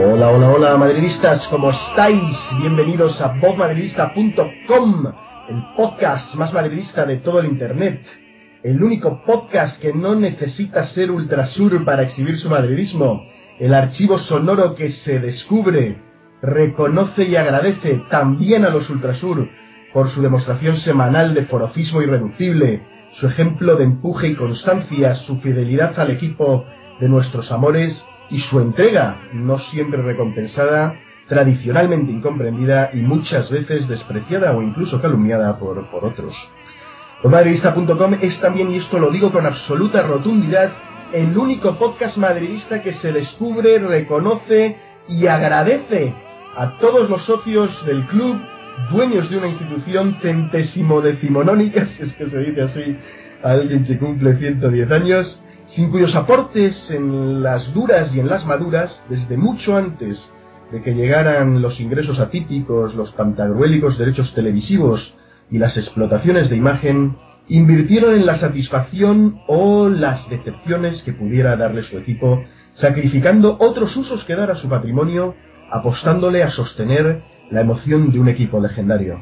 Hola, hola, hola, madridistas, ¿cómo estáis? Bienvenidos a bobmadridista.com, el podcast más madridista de todo el Internet. El único podcast que no necesita ser ultrasur para exhibir su madridismo. El archivo sonoro que se descubre, reconoce y agradece también a los ultrasur por su demostración semanal de forofismo irreductible, su ejemplo de empuje y constancia, su fidelidad al equipo de nuestros amores y su entrega, no siempre recompensada, tradicionalmente incomprendida y muchas veces despreciada o incluso calumniada por, por otros. Madridista.com es también, y esto lo digo con absoluta rotundidad, el único podcast madridista que se descubre, reconoce y agradece a todos los socios del club, dueños de una institución centésimo decimonónica, si es que se dice así a alguien que cumple 110 años, sin cuyos aportes en las duras y en las maduras, desde mucho antes de que llegaran los ingresos atípicos, los pantagruélicos derechos televisivos y las explotaciones de imagen, invirtieron en la satisfacción o las decepciones que pudiera darle su equipo, sacrificando otros usos que dar a su patrimonio, apostándole a sostener la emoción de un equipo legendario.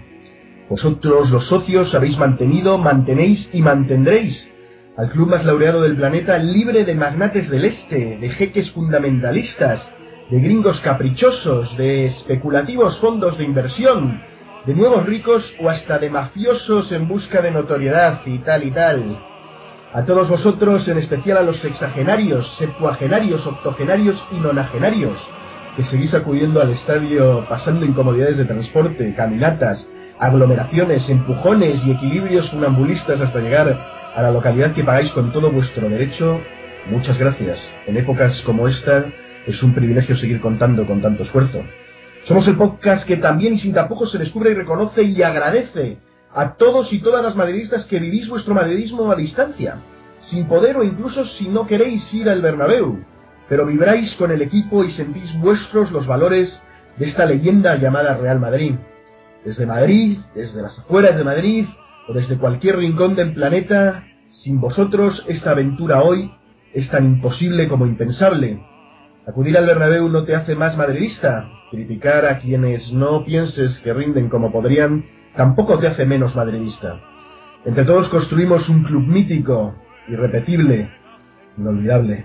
Vosotros, los socios, habéis mantenido, mantenéis y mantendréis al club más laureado del planeta, libre de magnates del este, de jeques fundamentalistas, de gringos caprichosos, de especulativos fondos de inversión, de nuevos ricos o hasta de mafiosos en busca de notoriedad y tal y tal. A todos vosotros, en especial a los sexagenarios, septuagenarios, octogenarios y nonagenarios, que seguís acudiendo al estadio pasando incomodidades de transporte, caminatas, aglomeraciones, empujones y equilibrios funambulistas hasta llegar a la localidad que pagáis con todo vuestro derecho, muchas gracias. En épocas como esta es un privilegio seguir contando con tanto esfuerzo. Somos el podcast que también y sin tampoco se descubre y reconoce y agradece a todos y todas las madridistas que vivís vuestro madridismo a distancia, sin poder o incluso si no queréis ir al Bernabéu, pero vibráis con el equipo y sentís vuestros los valores de esta leyenda llamada Real Madrid. Desde Madrid, desde las afueras de Madrid, o desde cualquier rincón del planeta, sin vosotros esta aventura hoy es tan imposible como impensable. Acudir al Bernabéu no te hace más madridista. Criticar a quienes no pienses que rinden como podrían tampoco te hace menos madridista. Entre todos construimos un club mítico, irrepetible, inolvidable.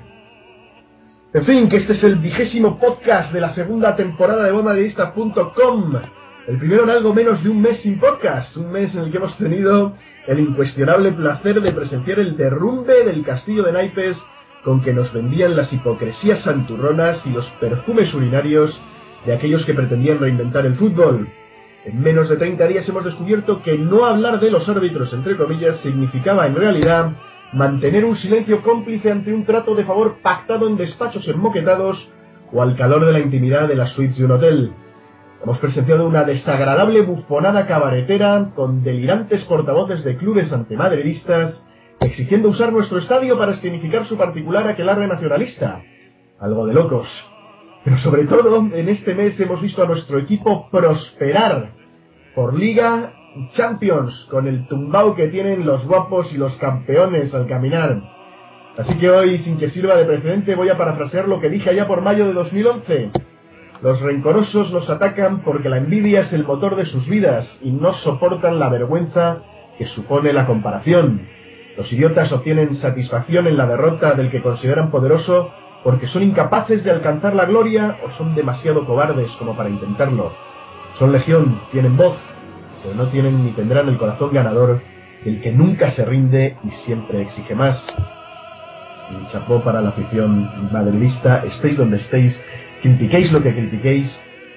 En fin, que este es el vigésimo podcast de la segunda temporada de BonMadridista.com el primero en algo menos de un mes sin podcast, un mes en el que hemos tenido el incuestionable placer de presenciar el derrumbe del castillo de naipes con que nos vendían las hipocresías santurronas y los perfumes urinarios de aquellos que pretendían reinventar el fútbol. En menos de 30 días hemos descubierto que no hablar de los árbitros, entre comillas, significaba en realidad mantener un silencio cómplice ante un trato de favor pactado en despachos enmoquetados o al calor de la intimidad de las suites de un hotel. Hemos presenciado una desagradable bufonada cabaretera con delirantes portavoces de clubes antimadridistas exigiendo usar nuestro estadio para escenificar su particular aquelarre nacionalista. Algo de locos. Pero sobre todo, en este mes hemos visto a nuestro equipo prosperar por Liga Champions, con el tumbao que tienen los guapos y los campeones al caminar. Así que hoy, sin que sirva de precedente, voy a parafrasear lo que dije allá por mayo de 2011. Los rencorosos nos atacan porque la envidia es el motor de sus vidas y no soportan la vergüenza que supone la comparación. Los idiotas obtienen satisfacción en la derrota del que consideran poderoso porque son incapaces de alcanzar la gloria o son demasiado cobardes como para intentarlo. Son legión, tienen voz, pero no tienen ni tendrán el corazón ganador del que nunca se rinde y siempre exige más. Chapó para la afición madridista, estéis donde estéis, critiquéis lo que critiquéis,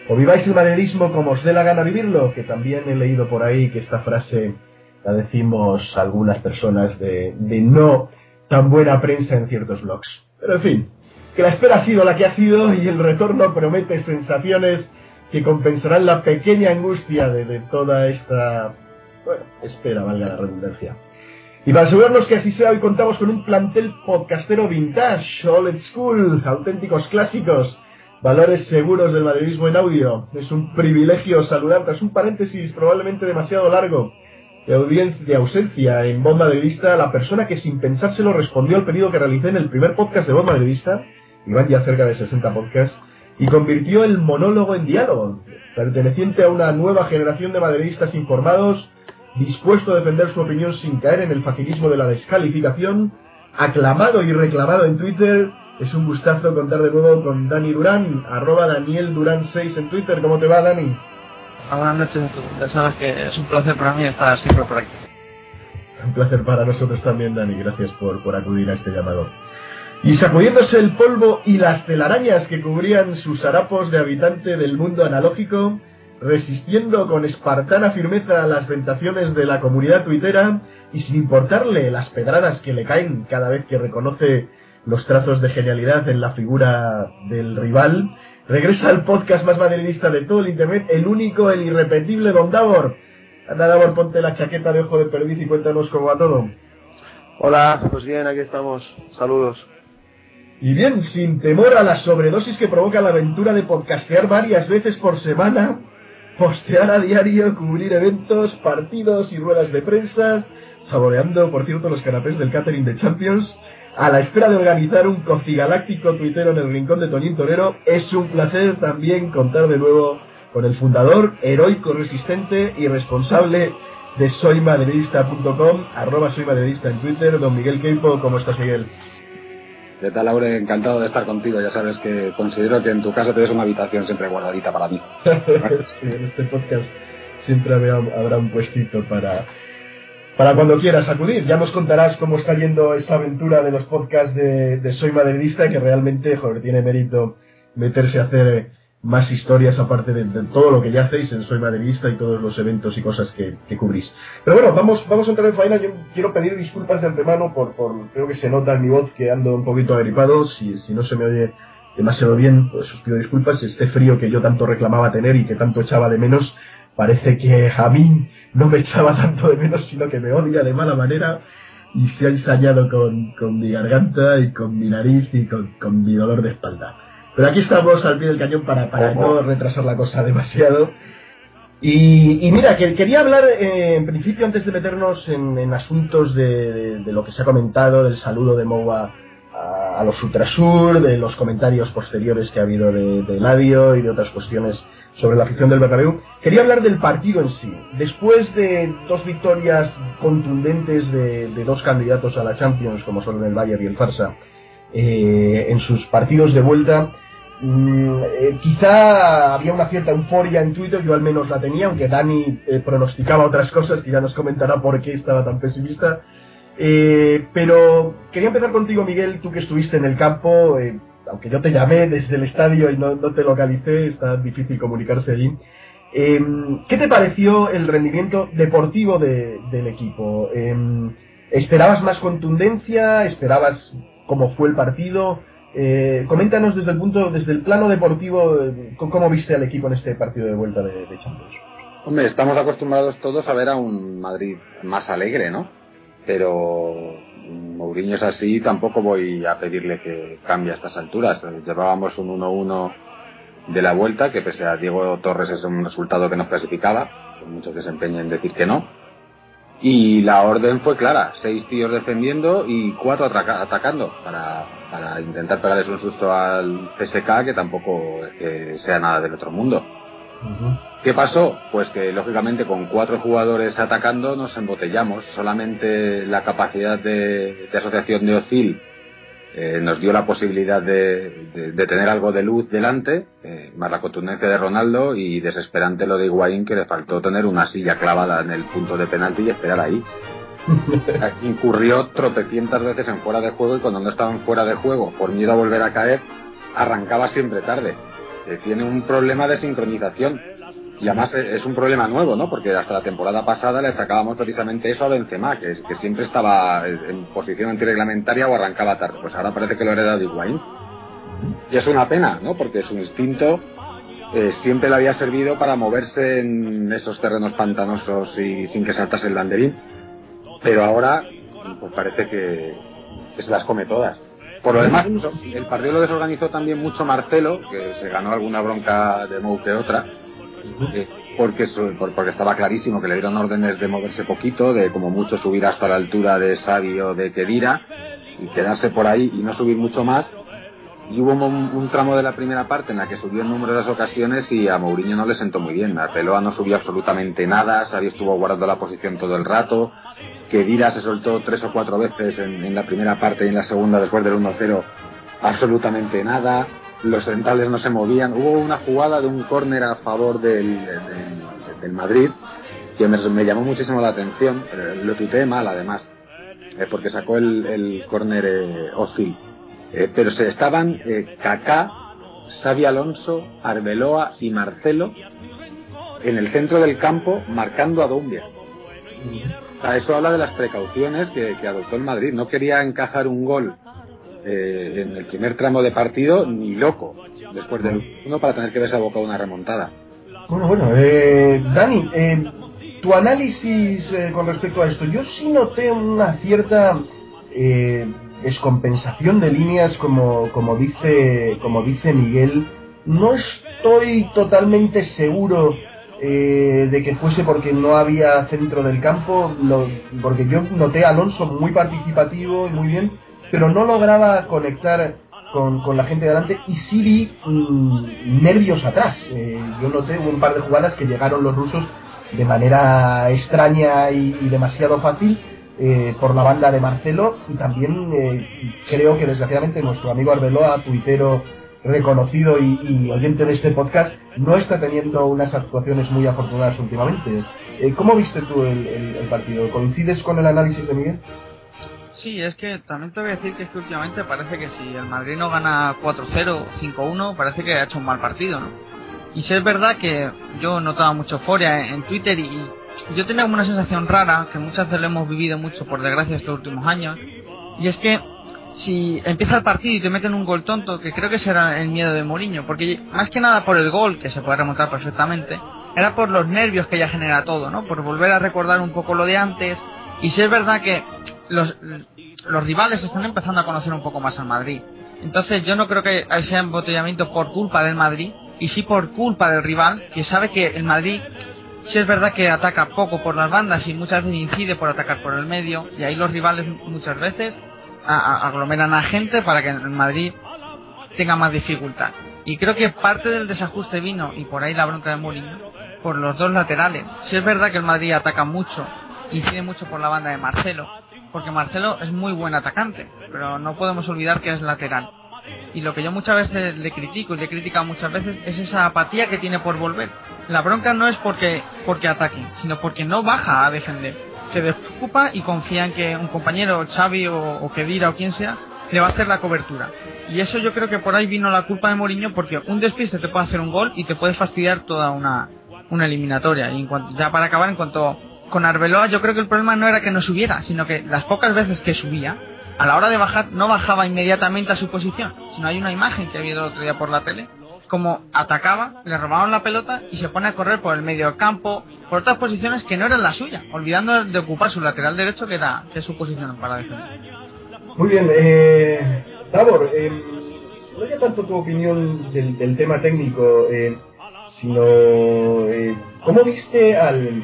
o viváis el madridismo como os dé la gana vivirlo, que también he leído por ahí que esta frase la decimos algunas personas de, de no tan buena prensa en ciertos blogs. Pero en fin, que la espera ha sido la que ha sido y el retorno promete sensaciones que compensarán la pequeña angustia de, de toda esta, bueno, espera, valga la redundancia. Y para asegurarnos que así sea, hoy contamos con un plantel podcastero vintage, old school, auténticos clásicos, Valores seguros del madridismo en audio. Es un privilegio saludar tras un paréntesis probablemente demasiado largo de, audiencia, de ausencia en Voz Madridista la persona que sin pensárselo respondió al pedido que realicé en el primer podcast de Voz Madridista, y van ya cerca de 60 podcasts, y convirtió el monólogo en diálogo, perteneciente a una nueva generación de madridistas informados, dispuesto a defender su opinión sin caer en el facilismo de la descalificación, aclamado y reclamado en Twitter. Es un gustazo contar de nuevo con Dani Durán, arroba Daniel Durán 6 en Twitter. ¿Cómo te va, Dani? Buenas noches, ya sabes que es un placer para mí estar siempre por aquí. Un placer para nosotros también, Dani. Gracias por, por acudir a este llamado. Y sacudiéndose el polvo y las telarañas que cubrían sus harapos de habitante del mundo analógico, resistiendo con espartana firmeza las tentaciones de la comunidad tuitera y sin importarle las pedradas que le caen cada vez que reconoce los trazos de genialidad en la figura del rival, regresa al podcast más madridista de todo el internet, el único, el irrepetible Don Davor. Anda Davor, ponte la chaqueta de ojo de perdiz y cuéntanos cómo va todo. Hola, pues bien, aquí estamos. Saludos. Y bien, sin temor a la sobredosis que provoca la aventura de podcastear varias veces por semana, postear a diario, cubrir eventos, partidos y ruedas de prensa, saboreando, por cierto, los canapés del catering de Champions, a la espera de organizar un cocigaláctico tuitero en el rincón de Tonín Torero, es un placer también contar de nuevo con el fundador, heroico, resistente y responsable de soymadridista.com, arroba soymadridista en Twitter, don Miguel Queipo. ¿Cómo estás, Miguel? ¿Qué tal, Laure? Encantado de estar contigo. Ya sabes que considero que en tu casa tienes una habitación siempre guardadita para mí. en este podcast siempre habrá un puestito para, para cuando quieras acudir. Ya nos contarás cómo está yendo esa aventura de los podcasts de, Soy Madridista, que realmente, joder, tiene mérito meterse a hacer más historias aparte de, todo lo que ya hacéis en Soy Madridista y todos los eventos y cosas que, cubrís. Pero bueno, vamos, vamos a entrar en faena. Yo quiero pedir disculpas de antemano por, por, creo que se nota en mi voz que ando un poquito agripado. Si, si no se me oye demasiado bien, pues os pido disculpas. Este frío que yo tanto reclamaba tener y que tanto echaba de menos, parece que a mí no me echaba tanto de menos, sino que me odia de mala manera y se ha ensañado con, con mi garganta y con mi nariz y con, con mi dolor de espalda. Pero aquí estamos al pie del cañón para, para no retrasar la cosa demasiado. Y, mira, que quería hablar eh, en principio, antes de meternos en, asuntos de, lo que se ha comentado, del saludo de Moa a, los Ultrasur, de los comentarios posteriores que ha habido de, de Ladio y de otras cuestiones sobre la afición del Bernabéu. Quería hablar del partido en sí. Después de dos victorias contundentes de, dos candidatos a la Champions, como son el Bayern y el Farsa, eh, en sus partidos de vuelta, Mm, eh, quizá había una cierta euforia en Twitter, yo al menos la tenía, aunque Dani eh, pronosticaba otras cosas que ya nos comentará por qué estaba tan pesimista. Eh, pero quería empezar contigo, Miguel, tú que estuviste en el campo, aunque yo te llamé desde el estadio y no, te localicé, está difícil comunicarse allí. Em, ¿Qué te pareció el rendimiento deportivo del equipo? Em, ¿Esperabas más contundencia? ¿Esperabas cómo fue el partido? Eh, coméntanos desde el punto, desde el plano deportivo, eh, cómo viste al equipo en este partido de vuelta de, Champions. Hombre, estamos acostumbrados todos a ver a un Madrid más alegre, ¿no? Pero Mourinho es así, tampoco voy a pedirle que cambie a estas alturas. Llevábamos un 1-1 de la vuelta, que pese a Diego Torres es un resultado que nos clasificaba, muchos desempeños en decir que no. Y la orden fue clara, seis tíos defendiendo y cuatro atacando para, para intentar pegarles un susto al PSK que tampoco sea nada del otro mundo. ¿Qué pasó? Pues que lógicamente con cuatro jugadores atacando nos embotellamos. Solamente la capacidad de, de asociación de Ocil eh, nos dio la posibilidad de, de, tener algo de luz delante, eh, más la contundencia de Ronaldo y desesperante lo de Higuaín que le faltó tener una silla clavada en el punto de penalti y esperar ahí. Incurrió tropecientas veces en fuera de juego y cuando no estaban fuera de juego, por miedo a volver a caer, arrancaba siempre tarde. Eh, tiene un problema de sincronización y además es un problema nuevo, ¿no? Porque hasta la temporada pasada le sacábamos precisamente eso a Benzema, que, siempre estaba en posición antirreglamentaria o arrancaba tarde. Pues ahora parece que lo hereda de Higuaín. Y es una pena, ¿no? Porque su instinto eh, siempre le había servido para moverse en esos terrenos pantanosos y sin que saltase el banderín. Pero ahora, pues parece que, se las come todas. Por lo demás, el partido lo desorganizó también mucho Marcelo, que se ganó alguna bronca de Mou que otra porque, porque estaba clarísimo que le dieron órdenes de moverse poquito, de como mucho subir hasta la altura de Sabio de Kedira y quedarse por ahí y no subir mucho más. y hubo un, tramo de la primera parte en la que subió en numerosas ocasiones y a Mourinho no le sentó muy bien. Arbeloa no subió absolutamente nada, Xavi estuvo guardando la posición todo el rato, que Dira se soltó tres o cuatro veces en, la primera parte y en la segunda después del 1-0 absolutamente nada, los centrales no se movían. Hubo una jugada de un córner a favor del, del, Madrid que me, llamó muchísimo la atención, lo tuiteé mal además, eh, porque sacó el, el córner eh, eh, pero se estaban eh, Kaká, Xavi Alonso, Arbeloa y Marcelo en el centro del campo marcando a Dumbia. eso habla de las precauciones que, adoptó el Madrid. No quería encajar un gol eh, en el primer tramo de partido ni loco después del uno para tener que verse abocado una remontada. Bueno, bueno, eh, Dani, eh, tu análisis con respecto a esto. Yo sí noté una cierta descompensación de líneas, como, como, dice, como dice Miguel. No estoy totalmente seguro eh, de que fuese porque no había centro del campo, porque yo noté a Alonso muy participativo y muy bien, pero no lograba conectar con, con la gente de delante y sí vi mm, nervios atrás. Eh, yo noté un par de jugadas que llegaron los rusos de manera extraña y demasiado fácil eh, por la banda de Marcelo y también eh, creo que desgraciadamente nuestro amigo Arbeloa, tuitero reconocido y, oyente de este podcast, no está teniendo unas actuaciones muy afortunadas últimamente. Eh, ¿Cómo viste tú el, partido? ¿Coincides con el análisis de Miguel? Sí, es que también te voy a decir que, es que últimamente parece que si el Madrid no gana 4-0, 5-1, parece que ha hecho un mal partido, ¿no? Y si es verdad que yo notaba mucha euforia en Twitter y, yo tenía como una sensación rara, que muchas veces lo hemos vivido mucho por desgracia estos últimos años, y es que si empieza el partido y te meten un gol tonto, que creo que será el miedo de Mourinho, porque más que nada por el gol, que se puede remontar perfectamente, era por los nervios que ya genera todo, ¿no? Por volver a recordar un poco lo de antes, y si es verdad que los, rivales están empezando a conocer un poco más al Madrid. Entonces yo no creo que sea embotellamiento por culpa del Madrid, y sí por culpa del rival, que sabe que el Madrid si es verdad que ataca poco por las bandas y muchas veces incide por atacar por el medio y ahí los rivales muchas veces aglomeran a gente para que el Madrid tenga más dificultad. Y creo que parte del desajuste vino, y por ahí la bronca de Mourinho, por los dos laterales. Si es verdad que el Madrid ataca mucho, incide mucho por la banda de Marcelo, porque Marcelo es muy buen atacante, pero no podemos olvidar que es lateral. Y lo que yo muchas veces le critico y le he criticado muchas veces es esa apatía que tiene por volver. La bronca no es porque, porque ataque, sino porque no baja a defender. Se despreocupa y confía en que un compañero, Xavi o, o Kedira o quien sea, le va a hacer la cobertura. Y eso yo creo que por ahí vino la culpa de Mourinho porque un despiste te puede hacer un gol y te puede fastidiar toda una, una eliminatoria. Y ya para acabar, en cuanto con Arbeloa, yo creo que el problema no era que no subiera, sino que las pocas veces que subía, a la hora de bajar no bajaba inmediatamente a su posición, sino hay una imagen que he visto el otro día por la tele, como atacaba, le robaban la pelota y se pone a correr por el medio campo, por otras posiciones que no eran la suya, olvidando de ocupar su lateral derecho que era que es su posición para defender. Muy bien, eh, eh, no ya tanto tu opinión del, tema técnico, eh, sino eh, cómo viste al,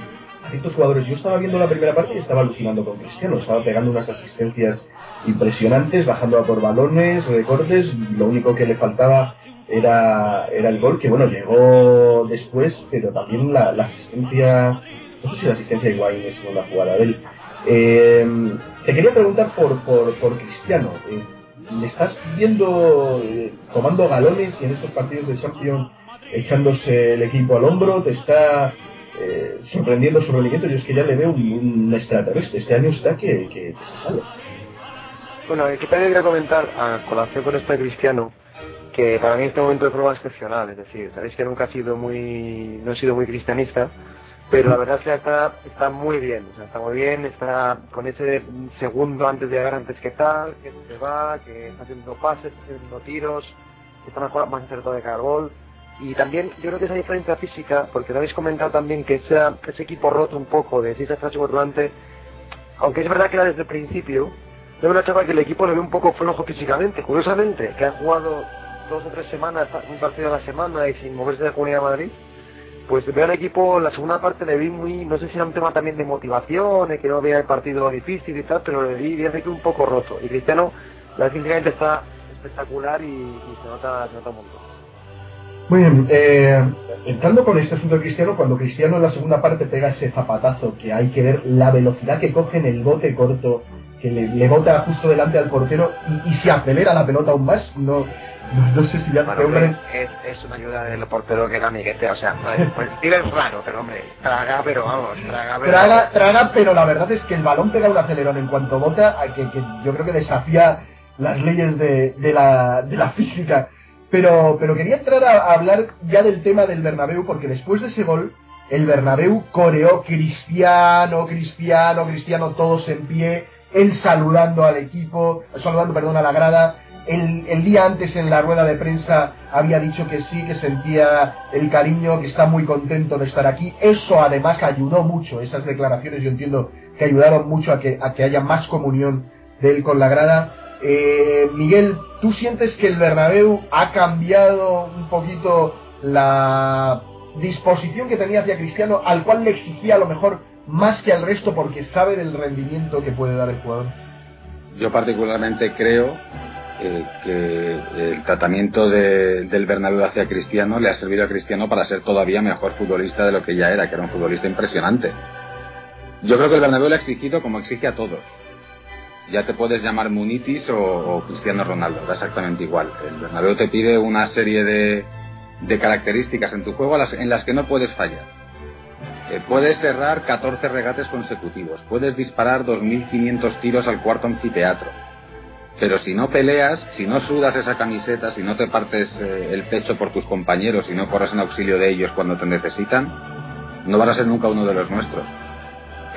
a estos jugadores. Yo estaba viendo la primera parte y estaba alucinando con Cristiano, estaba pegando unas asistencias impresionantes, bajando a por balones, recortes, lo único que le faltaba era, era el gol, que bueno, llegó después, pero también la, asistencia, no sé si la asistencia Higuaín es una jugada de él. Eh, te quería preguntar por, por, por Cristiano, eh, ¿le estás viendo eh, tomando galones y en estos partidos de Champions echándose el equipo al hombro? ¿Te está sorprendiendo su rendimiento? Yo es que ya le veo un, extraterrestre, este año está que, que se sale. Bueno, que también quería comentar a colación con esto de Cristiano, que para mí este momento de prueba excepcional, es decir, sabéis que nunca he sido muy, no he sido muy cristianista, pero la verdad es que está, está muy bien, o sea, está muy bien, está con ese segundo antes de llegar antes que tal, que se va, que está haciendo pases, está haciendo tiros, está mejor, más acertado de gol. Y también yo creo que esa diferencia física, porque lo habéis comentado también que ese, ese equipo roto un poco de Cisa Fracho delante, aunque es verdad que era desde el principio, de una chava que el equipo le ve un poco flojo físicamente. Curiosamente, que ha jugado dos o tres semanas, un partido a la semana y sin moverse de Comunidad de Madrid, pues veo al equipo, la segunda parte le vi muy, no sé si era un tema también de motivación, que no veía el partido difícil y tal, pero le vi bien que un poco roto. Y Cristiano, la físicamente está espectacular y, se, nota, se nota un montón. Muy bien, eh, entrando con este asunto de Cristiano, cuando Cristiano en la segunda parte pega ese zapatazo, que hay que ver la velocidad que coge en el bote corto, que le, bota justo delante al portero y, se acelera la pelota aún más, no, no, sé si ya es, es, una ayuda del portero que era amiguete, o sea, pues, pues es raro, pero hombre, traga, pero vamos, traga, pero... Traga, traga, pero la verdad es que el balón pega un acelerón en cuanto bota, que, que yo creo que desafía las leyes de, de, la, de la física. Pero, pero quería entrar a, hablar ya del tema del Bernabéu, porque después de ese gol, el Bernabéu coreó Cristiano, Cristiano, Cristiano, todos en pie, él saludando al equipo, saludando, perdón, a la grada. El, el, día antes en la rueda de prensa había dicho que sí, que sentía el cariño, que está muy contento de estar aquí. Eso además ayudó mucho, esas declaraciones yo entiendo que ayudaron mucho a que, a que haya más comunión de él con la grada. Eh, Miguel, ¿tú sientes que el Bernabéu ha cambiado un poquito la disposición que tenía hacia Cristiano, al cual le exigía a lo mejor más que al resto porque sabe del rendimiento que puede dar el jugador? Yo particularmente creo eh, que el tratamiento del Bernabéu hacia Cristiano le ha servido a Cristiano para ser todavía mejor futbolista de lo que ya era, que era un futbolista impresionante. Yo creo que el Bernabéu le ha exigido como exige a todos ya te puedes llamar Munitis o, Cristiano Ronaldo, da exactamente igual. El Bernabéu te pide una serie de, de características en tu juego en las que no puedes fallar. Eh, puedes cerrar 14 regates consecutivos, puedes disparar 2.500 tiros al cuarto anfiteatro, pero si no peleas, si no sudas esa camiseta, si no te partes eh, el pecho por tus compañeros, si no corres en auxilio de ellos cuando te necesitan, no vas a ser nunca uno de los nuestros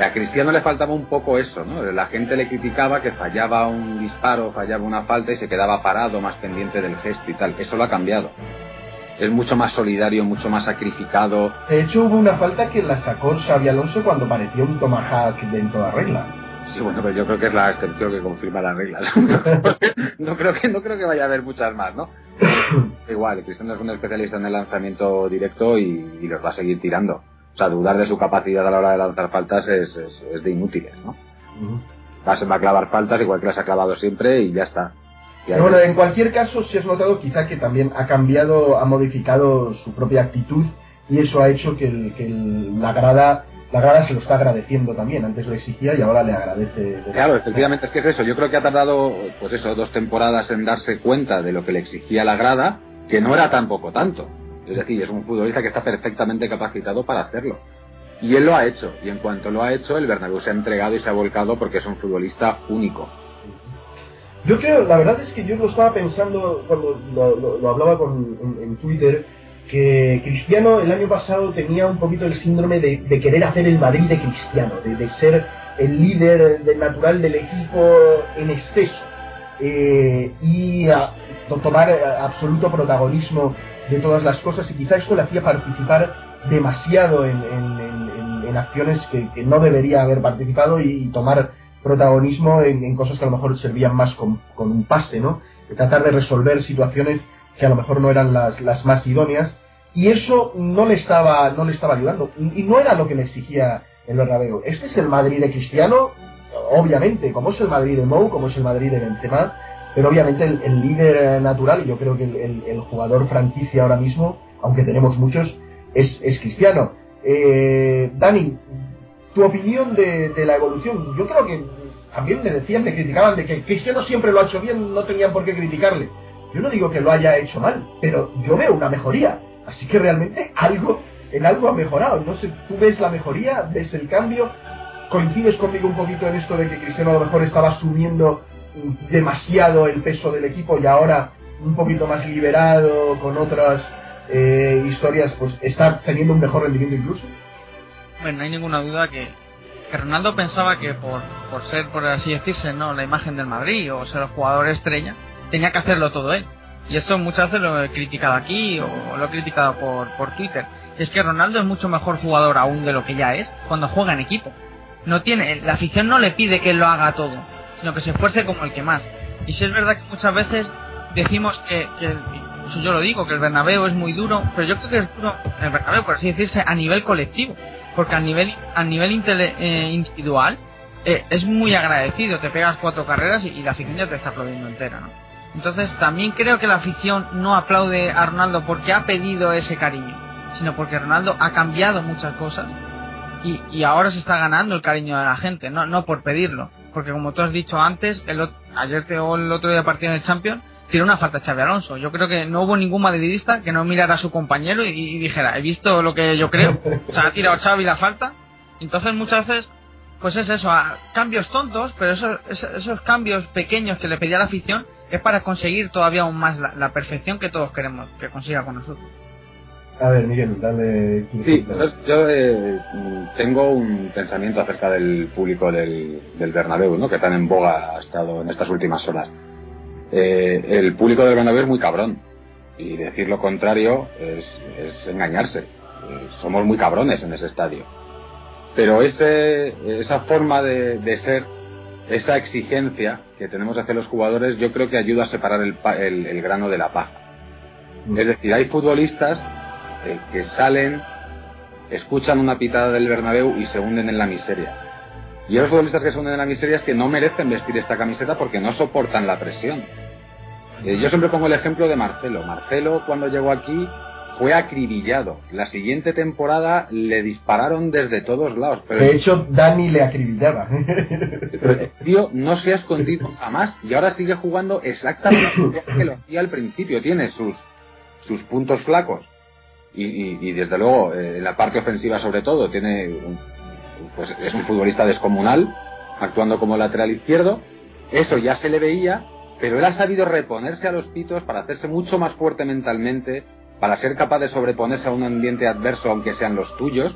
a Cristiano le faltaba un poco eso, ¿no? La gente le criticaba que fallaba un disparo, fallaba una falta y se quedaba parado, más pendiente del gesto y tal. Eso lo ha cambiado. Es mucho más solidario, mucho más sacrificado. De hecho, hubo una falta que la sacó Xavi Alonso cuando pareció un tomahawk de toda regla. Sí, bueno, pero yo creo que es la excepción que confirma las reglas. no, creo que, no creo que vaya a haber muchas más, ¿no? Igual, Cristiano es un especialista en el lanzamiento directo y, y los va a seguir tirando. O sea, dudar de su capacidad a la hora de lanzar faltas es, es, de inútiles, ¿no? va, a clavar faltas igual que las ha clavado siempre y ya está. bueno, en cualquier caso, si has notado quizá que también ha cambiado, ha modificado su propia actitud y eso ha hecho que, la grada la grada se lo está agradeciendo también. Antes le exigía y ahora le agradece. Claro, efectivamente, es que es eso. Yo creo que ha tardado, pues eso, dos temporadas en darse cuenta de lo que le exigía la grada, que no era tampoco tanto. Es decir, es un futbolista que está perfectamente capacitado para hacerlo. Y él lo ha hecho. Y en cuanto lo ha hecho, el Bernabéu se ha entregado y se ha volcado porque es un futbolista único. Yo creo, la verdad es que yo lo estaba pensando cuando lo, hablaba con, en, Twitter, que Cristiano el año pasado tenía un poquito el síndrome de, querer hacer el Madrid de Cristiano, de, ser el líder natural del equipo en exceso eh, y tomar absoluto protagonismo de todas las cosas y quizá esto le hacía participar demasiado en, acciones que, no debería haber participado y, tomar protagonismo en, cosas que a lo mejor servían más con, un pase, ¿no? Tratar de resolver situaciones que a lo mejor no eran las, las más idóneas y eso no le estaba no le estaba ayudando y no era lo que le exigía el Bernabéu. Este es el Madrid de Cristiano, obviamente, como es el Madrid de Mou, como es el Madrid de Benzema, pero obviamente el, líder natural, y yo creo que el, jugador franquicia ahora mismo, aunque tenemos muchos, es, Cristiano. Eh, Dani, tu opinión de, la evolución. Yo creo que también me decían, me criticaban de que Cristiano siempre lo ha hecho bien, no tenían por qué criticarle. Yo no digo que lo haya hecho mal, pero yo veo una mejoría. Así que realmente algo, en algo ha mejorado. No sé, tú ves la mejoría, ves el cambio, coincides conmigo un poquito en esto de que Cristiano a lo mejor estaba asumiendo demasiado el peso del equipo y ahora un poquito más liberado con otras eh, historias, pues está teniendo un mejor rendimiento incluso. Bueno, no hay ninguna duda que, Ronaldo pensaba que por, por ser, por así decirse, no la imagen del Madrid o ser el jugador estrella, tenía que hacerlo todo él. Y eso muchas veces lo he criticado aquí o lo he criticado por, por Twitter. Es que Ronaldo es mucho mejor jugador aún de lo que ya es cuando juega en equipo. No tiene, la afición no le pide que él lo haga todo sino que se esfuerce como el que más. Y si es verdad que muchas veces decimos que, que yo lo digo, que el Bernabéu es muy duro, pero yo creo que es duro el Bernabéu, por así decirse, a nivel colectivo, porque a nivel, a nivel eh, individual eh, es muy agradecido, te pegas cuatro carreras y, la afición ya te está aplaudiendo entera, ¿no? Entonces también creo que la afición no aplaude a Ronaldo porque ha pedido ese cariño, sino porque Ronaldo ha cambiado muchas cosas y, y ahora se está ganando el cariño de la gente, no, no por pedirlo. Porque como tú has dicho antes, el, ayer te, o el otro día partido en el Champions, tiró una falta Xavi Alonso. Yo creo que no hubo ningún madridista que no mirara a su compañero y, dijera, he visto lo que yo creo. O sea, ha tirado Xavi la falta. Entonces muchas veces, pues es eso, cambios tontos, pero esos, esos cambios pequeños que le pedía la afición es para conseguir todavía aún más la, perfección que todos queremos que consiga con nosotros. A ver, Miguel, dale. Sí, yo eh, tengo un pensamiento acerca del público del, del Bernabéu, ¿no? que tan en boga ha estado en estas últimas horas. Eh, el público del Bernabéu es muy cabrón y decir lo contrario es, es engañarse. Eh, somos muy cabrones en ese estadio. Pero ese, esa forma de, de ser esa exigencia que tenemos hacia los jugadores yo creo que ayuda a separar el, el, grano de la paja. Es decir, hay futbolistas eh, que salen, escuchan una pitada del Bernabéu y se hunden en la miseria. Y los futbolistas que se hunden en la miseria es que no merecen vestir esta camiseta porque no soportan la presión. Eh, yo siempre pongo el ejemplo de Marcelo. Marcelo cuando llegó aquí fue acribillado. La siguiente temporada le dispararon desde todos lados. Pero de hecho, Dani le acribillaba. Pero el tío no se ha escondido jamás y ahora sigue jugando exactamente lo que lo hacía al principio. Tiene sus, sus puntos flacos y, desde luego eh, en la parte ofensiva sobre todo tiene pues es un futbolista descomunal actuando como lateral izquierdo. Eso ya se le veía, pero él ha sabido reponerse a los pitos para hacerse mucho más fuerte mentalmente para ser capaz de sobreponerse a un ambiente adverso, aunque sean los tuyos,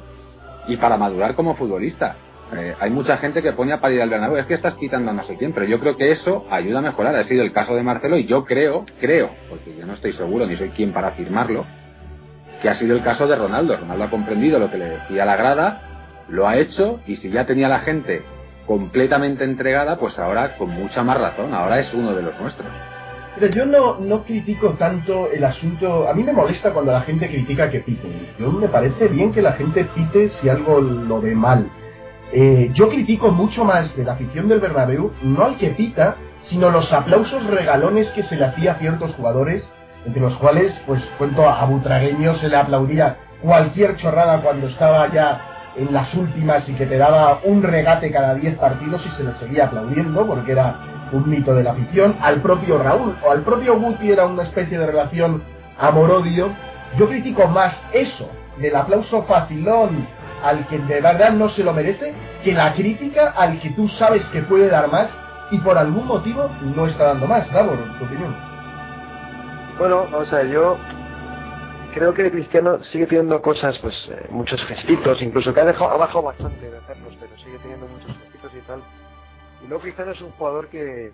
y para madurar como futbolista. Eh, hay mucha gente que pone a parir al Bernabéu, es que estás quitando a no sé quién, pero yo creo que eso ayuda a mejorar. Ha sido el caso de Marcelo y yo creo, creo, porque yo no estoy seguro ni soy quien para afirmarlo, que ha sido el caso de Ronaldo. Ronaldo ha comprendido lo que le decía la grada, lo ha hecho y si ya tenía la gente completamente entregada, pues ahora con mucha más razón, ahora es uno de los nuestros yo no, no critico tanto el asunto. A mí me molesta cuando la gente critica que piten. Yo me parece bien que la gente pite si algo lo ve mal. Eh, yo critico mucho más de la afición del Bernabéu, no al que pita, sino los aplausos regalones que se le hacía a ciertos jugadores, entre los cuales, pues cuento a Butragueño se le aplaudía cualquier chorrada cuando estaba ya en las últimas y que te daba un regate cada 10 partidos y se le seguía aplaudiendo porque era un mito de la afición, al propio Raúl o al propio Guti era una especie de relación amor-odio. Yo critico más eso, del aplauso facilón al que de verdad no se lo merece, que la crítica al que tú sabes que puede dar más y por algún motivo no está dando más. Davor, tu opinión. Bueno, o sea, yo creo que Cristiano sigue teniendo cosas, pues eh, muchos gestitos, incluso que ha dejado abajo bastante de hacerlos, pero sigue teniendo muchos gestitos y tal y luego Cristiano es un jugador que,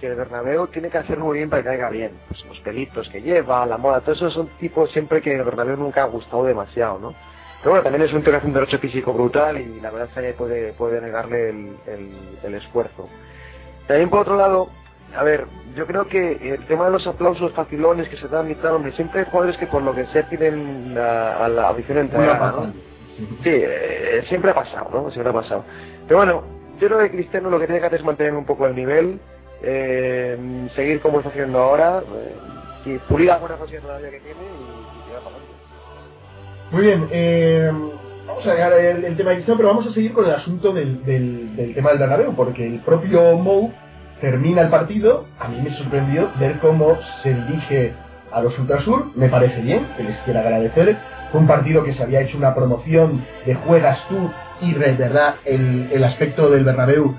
que el Bernabéu tiene que hacer muy bien para que caiga bien. Pues los pelitos que lleva, la moda, todo eso son tipos siempre que el Bernabéu nunca ha gustado demasiado, ¿no? Pero bueno, también es un tío que un derecho físico brutal y la verdad es que puede, puede negarle el, el, esfuerzo. También por otro lado, a ver, yo creo que el tema de los aplausos facilones que se dan y tal, hombre, siempre hay jugadores que por lo que sea tienen a la afición entregada, ¿no? Sí, eh, siempre ha pasado, ¿no? Siempre ha pasado. Pero bueno, yo creo que Cristiano lo que tiene que hacer es mantener un poco el nivel, eh, seguir como está haciendo ahora, eh, y pulir algunas cosillas todavía que tiene y, tirar para adelante. Muy bien, eh, vamos a dejar el, tema de Cristiano, pero vamos a seguir con el asunto del, del, tema del Bernabéu, porque el propio Mou termina el partido, a mí me sorprendió ver cómo se dirige a los Ultrasur, me parece bien, que les quiera agradecer, fue un partido que se había hecho una promoción de juegas tú y de verdad el, el aspecto del Bernabéu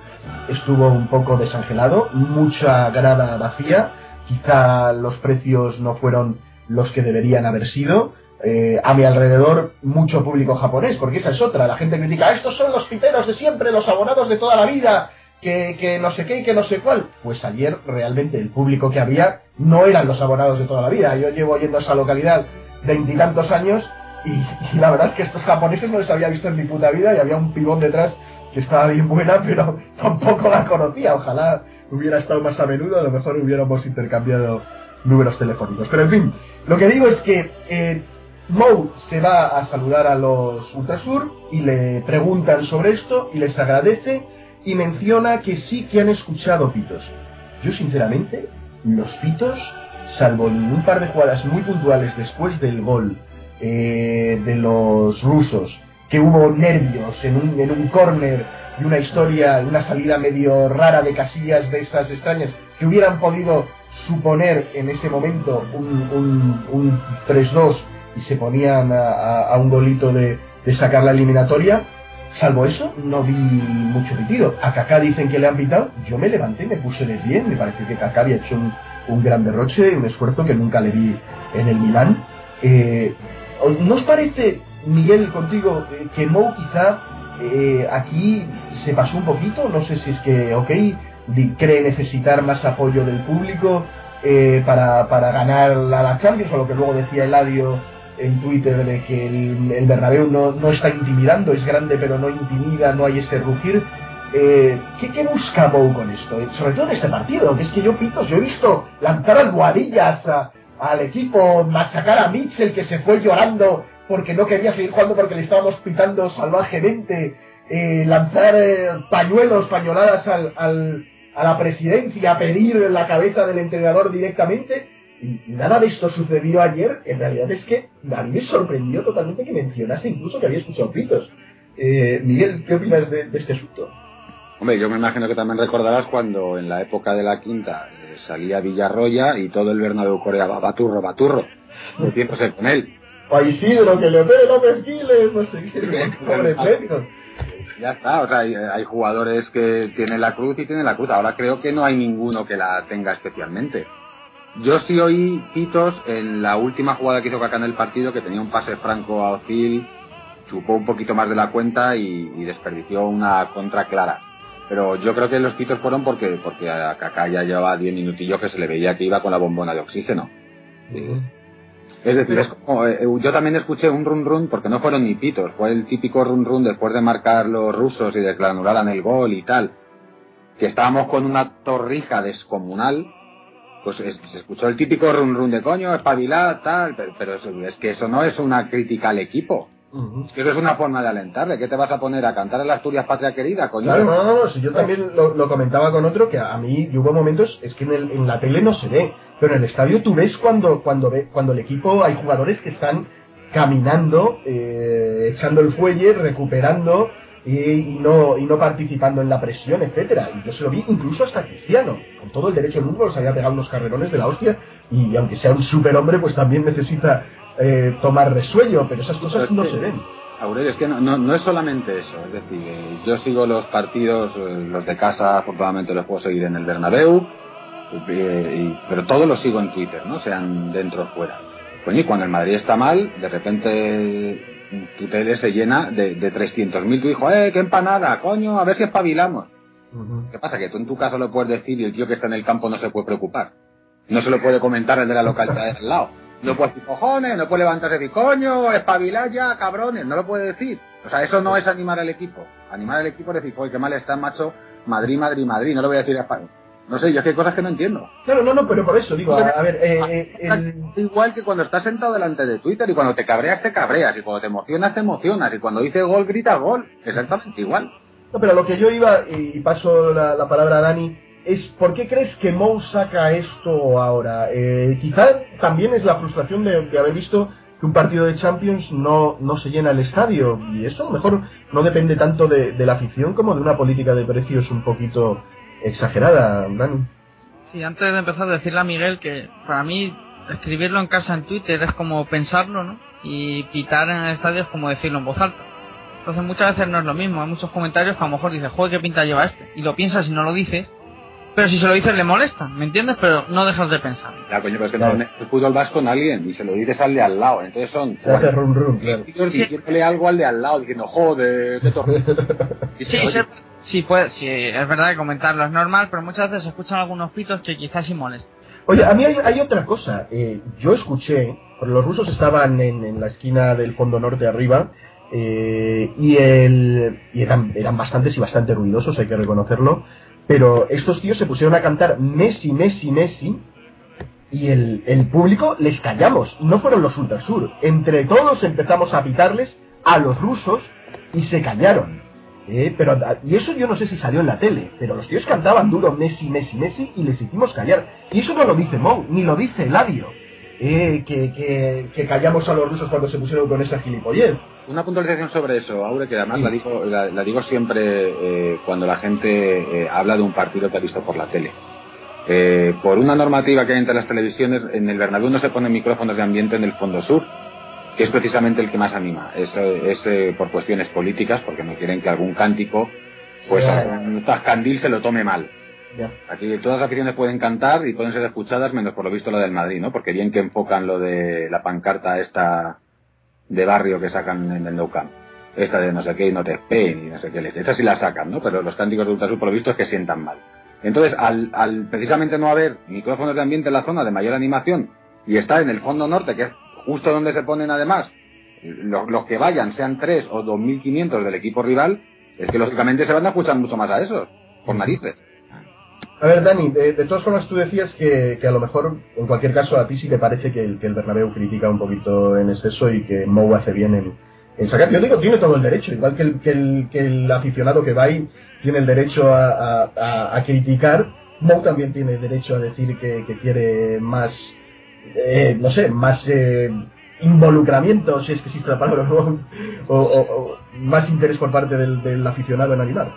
estuvo un poco desangelado, mucha grada vacía, quizá los precios no fueron los que deberían haber sido. Eh, a mi alrededor mucho público japonés, porque esa es otra, la gente critica, estos son los piteros de siempre, los abonados de toda la vida, que, que no sé qué y que no sé cuál. Pues ayer realmente el público que había no eran los abonados de toda la vida. Yo llevo yendo a esa localidad veintitantos años y, la verdad es que estos japoneses no les había visto en mi puta vida y había un pibón detrás que estaba bien buena, pero tampoco la conocía. Ojalá hubiera estado más a menudo, a lo mejor hubiéramos intercambiado números telefónicos. Pero en fin, lo que digo es que eh, Moe se va a saludar a los Ultrasur y le preguntan sobre esto y les agradece y menciona que sí que han escuchado pitos. Yo sinceramente los pitos, salvo en un par de jugadas muy puntuales después del gol eh, de los rusos, que hubo nervios en un, en un córner y una historia, una salida medio rara de casillas de esas extrañas, que hubieran podido suponer en ese momento un, un, un 3-2 y se ponían a, un golito de, de, sacar la eliminatoria. Salvo eso, no vi mucho pitido. A Kaká dicen que le han pitado. Yo me levanté, me puse de pie. Me parece que Kaká había hecho un, un gran derroche, un esfuerzo que nunca le vi en el Milán. Eh, ¿No os parece, Miguel, contigo, eh, que Mou quizá eh, aquí se pasó un poquito? No sé si es que, ok, cree necesitar más apoyo del público eh, para, para ganar la Champions, o lo que luego decía Eladio en Twitter de que el, el Bernabéu no, no está intimidando, es grande pero no intimida, no hay ese rugir. Eh, ¿qué, ¿qué, busca Mou con esto? Eh, sobre todo en este partido, que es que yo, Pitos, yo he visto lanzar almohadillas al equipo, machacar a Mitchell que se fue llorando porque no quería seguir jugando porque le estábamos pitando salvajemente, eh, lanzar eh, pañuelos, pañoladas al, al, a la presidencia, pedir la cabeza del entrenador directamente. Nada de esto sucedió ayer. En realidad es que a mí me sorprendió totalmente que mencionase incluso que había escuchado pitos. Eh, Miguel, ¿qué opinas de, este asunto? Hombre, yo me imagino que también recordarás cuando en la época de la quinta eh, salía Villarroya y todo el Bernabéu coreaba Baturro, Baturro, metiéndose con él. O Isidro, que le ve López Giles, no sé qué, pobre ya está, o sea, hay, jugadores que tienen la cruz y tienen la cruz. Ahora creo que no hay ninguno que la tenga especialmente. Yo sí oí pitos en la última jugada que hizo Kaká en el partido, que tenía un pase franco a Ozil, chupó un poquito más de la cuenta y, desperdició una contra clara. Pero yo creo que los pitos fueron porque, porque a Kaká ya llevaba 10 minutillos que se le veía que iba con la bombona de oxígeno. Es decir, es como, eh, yo también escuché un run run porque no fueron ni pitos, fue el típico run run después de marcar los rusos y de que anularan el gol y tal, que estábamos con una torrija descomunal, pues se escuchó el típico run run de coño, espabilad, tal, pero, es que eso no es una crítica al equipo. Es que eso es una forma de alentarle. ¿Qué te vas a poner a cantar en la Asturias Patria Querida, coño? Claro, no, no, no. Si yo también lo, comentaba con otro, que a mí hubo momentos, es que en, el, en la tele no se ve, pero en el estadio tú ves cuando, cuando, ve, cuando el equipo hay jugadores que están caminando, eh, echando el fuelle, recuperando y, no, y no participando en la presión, etcétera. Y yo se lo vi incluso hasta Cristiano, con todo el derecho del mundo, los había pegado unos carrerones de la hostia, y aunque sea un superhombre, pues también necesita eh, tomar resuello, pero esas cosas no se ven. Aurelio, es que no, no, es solamente eso, es decir, eh, yo sigo los partidos, eh, los de casa, afortunadamente los puedo seguir en el Bernabéu, pero todos los sigo en Twitter, ¿no? Sean dentro o fuera. Pues y cuando el Madrid está mal, de repente tu tele se llena de, de 300.000, tu hijo, ¡eh, qué empanada, coño, a ver si espabilamos! ¿Qué pasa? Que tú en tu casa lo puedes decir y el tío que está en el campo no se puede preocupar. No se lo puede comentar el de la localidad de al lado. No puede decir cojones, no puede levantarse y decir coño, espabilar ya, cabrones, no lo puede decir. O sea, eso no es animar al equipo. Animar al equipo es decir, oye, qué mal está, macho, Madrid, Madrid, Madrid, no lo voy a decir a España. No sé, yo es que hay cosas que no entiendo. Claro, no, no, pero por eso digo, a, ver, eh, eh igual que cuando estás sentado delante de Twitter y cuando te cabreas, te cabreas, y cuando te emocionas, te emocionas, y cuando dice gol, grita gol. Exactamente igual. No, pero lo que yo iba, y paso la, la palabra a Dani, es ¿por qué crees que Mou saca esto ahora? Eh, quizá también es la frustración de, haber visto que un partido de Champions no, no se llena el estadio y eso a lo mejor no depende tanto de, la afición como de una política de precios un poquito exagerada, Dani. Sí, antes de empezar a decirle a Miguel que para mí escribirlo en casa en Twitter es como pensarlo, ¿no? Y pitar en el estadio es como decirlo en voz alta. Entonces muchas veces no es lo mismo, hay muchos comentarios que a lo mejor dices, joder, qué pinta lleva este. Y lo piensas y no lo dices, pero si se lo dices le molesta, ¿me entiendes? Pero no dejas de pensar. Ya, coño, pero es que no, el fútbol vas con alguien y se lo dices al de al lado. Entonces son. Se hace rum rum, claro. Y algo al de al lado diciendo, joder, qué torre. sí, sí, puede, sí, es verdad que comentarlo es normal, pero muchas veces se escuchan algunos pitos que quizás sí molestan. Oye, a mí hay, otra cosa. Eh, yo escuché, los rusos estaban en, en, la esquina del fondo norte arriba, eh, y, el, y eran, eran bastantes y bastante ruidosos, hay que reconocerlo. Pero estos tíos se pusieron a cantar Messi, Messi, Messi y el, el público les callamos. No fueron los Ultrasur. Entre todos empezamos a pitarles a los rusos y se callaron. Eh, pero, y eso yo no sé si salió en la tele, pero los tíos cantaban duro Messi, Messi, Messi y les hicimos callar. Y eso no lo dice Mou, ni lo dice Eladio. Eh, que, que, callamos a los rusos cuando se pusieron con esa gilipollez. Una puntualización sobre eso, Aure, que además la, digo, la, digo siempre eh, cuando la gente habla de un partido que ha visto por la tele. por una normativa que hay entre las televisiones, en el Bernabéu no se ponen micrófonos de ambiente en el fondo sur, que es precisamente el que más anima. Es, es por cuestiones políticas, porque no quieren que algún cántico, pues, un Tascandil se lo tome mal. Aquí todas las aficiones pueden cantar y pueden ser escuchadas, menos por lo visto la del Madrid, ¿no? Porque bien que enfocan lo de la pancarta esta de barrio que sacan en el Nou Camp. Esta de no sé qué y no te espeen y no sé qué les. Esta sí la sacan, ¿no? Pero los cánticos de Ultrasur por lo visto es que sientan mal. Entonces, al, al precisamente no haber micrófonos de ambiente en la zona de mayor animación y estar en el fondo norte, que es justo donde se ponen además los, los que vayan, sean tres o 2.500 del equipo rival, es que lógicamente se van a escuchar mucho más a esos, por narices. A ver, Dani, de, todas formas tú decías que, que, a lo mejor, en cualquier caso, a ti sí te parece que el, que Bernabéu critica un poquito en exceso y que Mou hace bien en, en sacar. Yo digo, tiene todo el derecho, igual que el, que el, que el aficionado que va ahí tiene el derecho a, criticar, Mou también tiene derecho a decir que quiere más eh, no sé, más eh, involucramiento, si es que existe la palabra, o, más interés por parte del, aficionado en animar.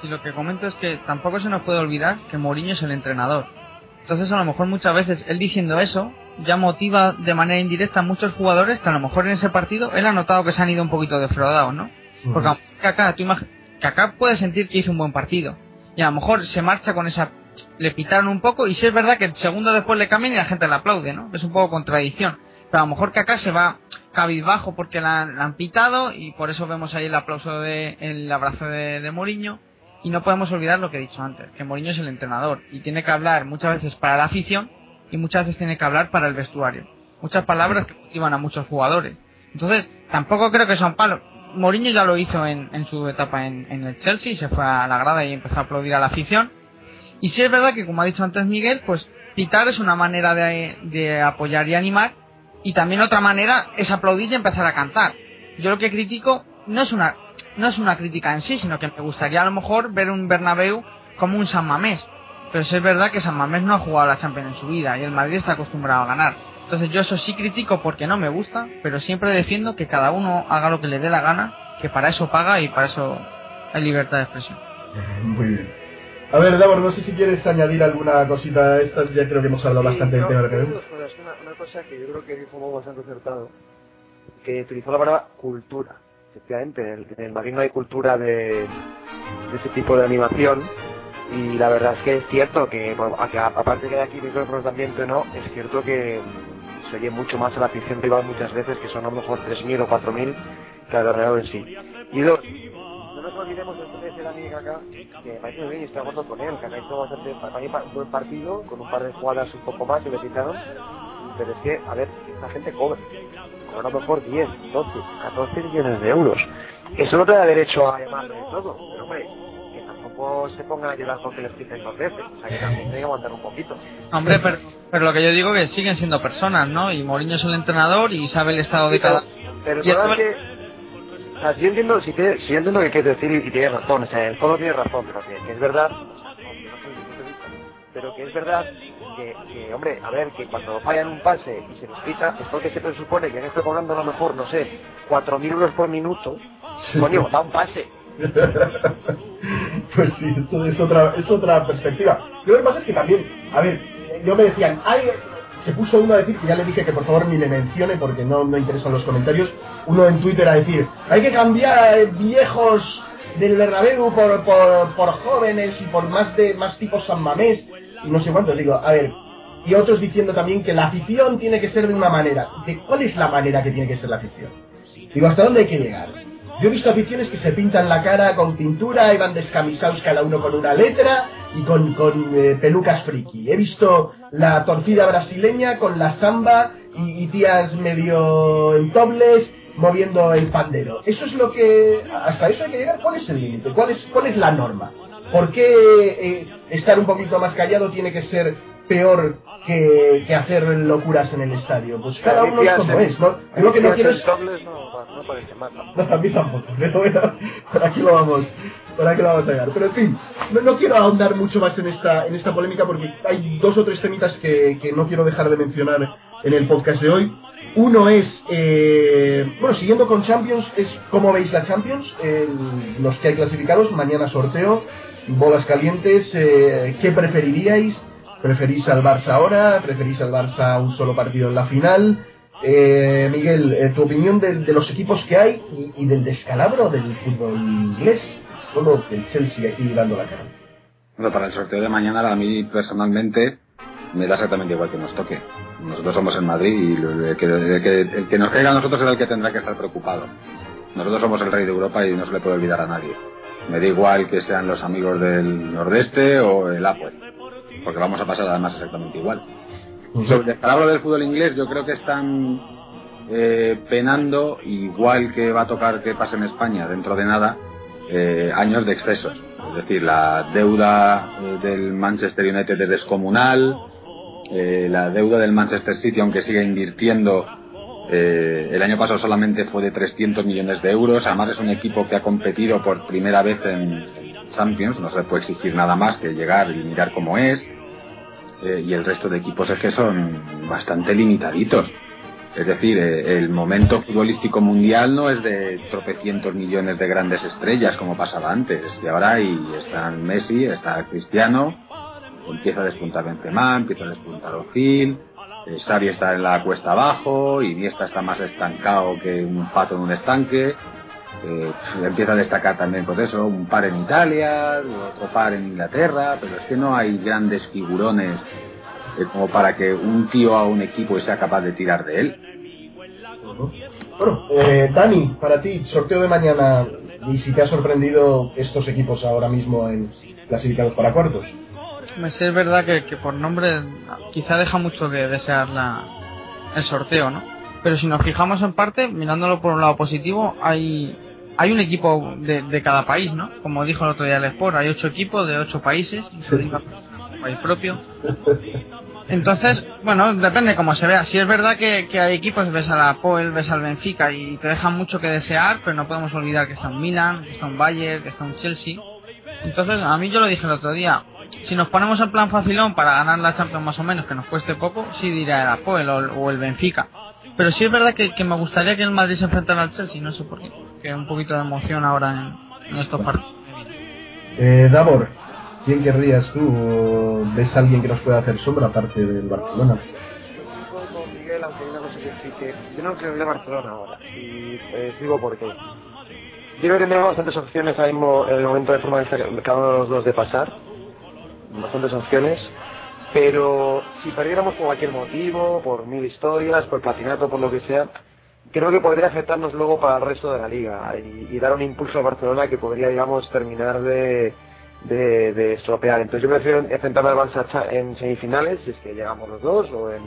Sí, lo que comento es que tampoco se nos puede olvidar que Mourinho es el entrenador. Entonces, a lo mejor muchas veces él diciendo eso ya motiva de manera indirecta a muchos jugadores que a lo mejor en ese partido él ha notado que se han ido un poquito defraudados, ¿no? Porque acá tú acá puede sentir que hizo un buen partido y a lo mejor se marcha con esa le pitaron un poco y si es verdad que el segundo después le cambian y la gente le aplaude, ¿no? Es un poco contradicción. Pero a lo mejor que acá se va cabizbajo porque la, han pitado y por eso vemos ahí el aplauso de el abrazo de, de Mourinho y no podemos olvidar lo que he dicho antes, que Mourinho es el entrenador y tiene que hablar muchas veces para la afición y muchas veces tiene que hablar para el vestuario. Muchas palabras que motivan a muchos jugadores. Entonces, tampoco creo que sea un palo. Mourinho ya lo hizo en, en su etapa en, en, el Chelsea, se fue a la grada y empezó a aplaudir a la afición y sí es verdad que, como ha dicho antes Miguel, pues pitar es una manera de, apoyar y animar, y también otra manera es aplaudir y empezar a cantar. Yo lo que critico no es una no es una crítica en sí, sino que me gustaría a lo mejor ver un Bernabéu como un San Mamés. Pero sí es verdad que San Mamés no ha jugado la Champions en su vida y el Madrid está acostumbrado a ganar. Entonces yo eso sí critico porque no me gusta, pero siempre defiendo que cada uno haga lo que le dé la gana, que para eso paga y para eso hay libertad de expresión. Muy bien. A ver, Davor, no sé si quieres añadir alguna cosita a estas, ya creo que hemos hablado bastante del tema de Una, una cosa que yo creo que dijo bastante acertado, que utilizó la palabra cultura. Efectivamente, en el, Madrid no hay cultura de, ese tipo de animación y la verdad es que es cierto que, aparte que hay aquí micrófonos de ambiente no, es cierto que se oye mucho más a la afición rival muchas veces, que son a lo mejor 3.000 o 4.000 que al en sí. Y dos, no nos olvidemos de la amiga acá, que me parece muy bien y estoy de acuerdo con él, que ha hecho bastante, para mí un buen partido, con un par de jugadas un poco más que le quitaron, pero es que, a ver, esta gente cobra, cobra a lo mejor 10, 12, 14 millones de euros. Eso no te da derecho a llamarle de todo, pero hombre, que tampoco se pongan a llorar porque les quiten dos veces, o sea que también tiene que aguantar un poquito. Hombre, pero, pero lo que yo digo es que siguen siendo personas, ¿no? Y Mourinho es el entrenador y sabe el estado de cada... Pero, pero que o sea, yo entiendo, si, te, si yo entiendo que quieres decir y, tienes razón, o sea, el fondo tienes razón, pero que, es verdad, pero que es verdad que, que, hombre, a ver, que cuando fallan un pase y se nos pita, es porque se presupone que en esto cobrando a lo mejor, no sé, 4.000 euros por minuto, coño, da un pase. pues sí, eso es otra, es otra perspectiva. Lo que pasa es que también, a ver, yo me decían, hay se puso uno a decir, que ya le dije que por favor ni le mencione porque no, no interesan los comentarios, uno en Twitter a decir, hay que cambiar a viejos del Bernabéu por, por, por, jóvenes y por más de más tipos San Mamés y no sé cuántos. Digo, a ver, y otros diciendo también que la afición tiene que ser de una manera. ¿De cuál es la manera que tiene que ser la afición? Digo, ¿hasta dónde hay que llegar? Yo he visto aficiones que se pintan la cara con pintura y van descamisados cada uno con una letra y con, con eh, pelucas friki. He visto la torcida brasileña con la samba y, tías medio en tobles moviendo el pandero. Eso es lo que... Hasta eso hay que llegar. ¿Cuál es el límite? ¿Cuál es, ¿Cuál es la norma? ¿Por qué eh, estar un poquito más callado tiene que ser peor que, que hacer locuras en el estadio. Pues cada uno es como es. ¿no? Lo que no quiero es... No, no parece mal. No, a mí tampoco. Pero bueno, por aquí lo vamos, por aquí lo vamos a llegar. Pero en fin, no, no, quiero ahondar mucho más en esta, en esta polémica porque hay dos o tres temitas que, que no quiero dejar de mencionar en el podcast de hoy. Uno es, eh, bueno, siguiendo con Champions, es cómo veis la Champions, el, los que hay clasificados, mañana sorteo, bolas calientes, eh, ¿qué preferiríais? ¿Preferís al Barça ahora? ¿Preferís al Barça un solo partido en la final? Eh, Miguel, eh, tu opinión de, de, los equipos que hay y, del descalabro del fútbol inglés, solo el Chelsea aquí dando la cara. Bueno, para el sorteo de mañana, a mí personalmente me da exactamente igual que nos toque. Nosotros somos en Madrid y el que, el que, el que nos caiga a nosotros es el que tendrá que estar preocupado. Nosotros somos el rey de Europa y no se le puede olvidar a nadie. Me da igual que sean los amigos del nordeste o el Apple, porque vamos a pasar además exactamente igual. Sobre el descalabro del fútbol inglés, yo creo que están eh, penando, igual que va a tocar que pase en España dentro de nada, eh, años de excesos. Es decir, la deuda eh, del Manchester United es descomunal, eh, la deuda del Manchester City, aunque siga invirtiendo, eh, el año pasado solamente fue de 300 millones de euros. Además, es un equipo que ha competido por primera vez en Champions. No se le puede exigir nada más que llegar y mirar cómo es. Eh, y el resto de equipos es que son bastante limitaditos. Es decir, eh, el momento futbolístico mundial no es de tropecientos millones de grandes estrellas como pasaba antes. Y ahora ahí están Messi, está Cristiano, empieza a despuntar Benzema, empieza a despuntar Ozil, eh, Xavi está en la cuesta abajo, Iniesta está más estancado que un pato en un estanque, eh, empieza a destacar también pues eso, un par en Italia, otro par en Inglaterra, pero es que no hay grandes figurones eh, como para que un tío a un equipo sea capaz de tirar de él. Bueno, eh, Dani, para ti, sorteo de mañana, y si te ha sorprendido estos equipos ahora mismo en clasificados para cuartos. Es verdad que, que, por nombre quizá deja mucho que desear la, el sorteo, ¿no? Pero si nos fijamos en parte, mirándolo por un lado positivo, hay hay un equipo de, de cada país, ¿no? Como dijo el otro día el Sport, hay ocho equipos de ocho países, país propio. Entonces, bueno, depende cómo se vea. Si es verdad que, que, hay equipos, ves a la Poel, ves al Benfica y te dejan mucho que desear, pero no podemos olvidar que está un Milan, que está un Bayern, que está un Chelsea. Entonces, a mí yo lo dije el otro día, si nos ponemos en plan facilón para ganar la Champions más o menos, que nos cueste poco, sí dirá el Apoel o, o, el Benfica. Pero sí es verdad que, que, me gustaría que el Madrid se enfrentara al Chelsea, no sé por qué. Que un poquito de emoción ahora en, en estos partidos. Eh, Davor, ¿quién querrías tú? ¿Ves a alguien que nos pueda hacer sombra aparte del Barcelona? Miguel, aunque hay una cosa que sí que yo no creo en el Barcelona ahora. Y eh, digo por qué. Yo creo que tenemos bastantes opciones ahora mismo en el momento de forma de cada uno de los dos de pasar. Bastantes opciones pero si perdiéramos por cualquier motivo, por mil historias, por platinato, por lo que sea, creo que podría afectarnos luego para el resto de la liga y, dar un impulso a Barcelona que podría, digamos, terminar de, de, estropear. Entonces yo prefiero enfrentarme al Barça en semifinales, si es que llegamos los dos, o en,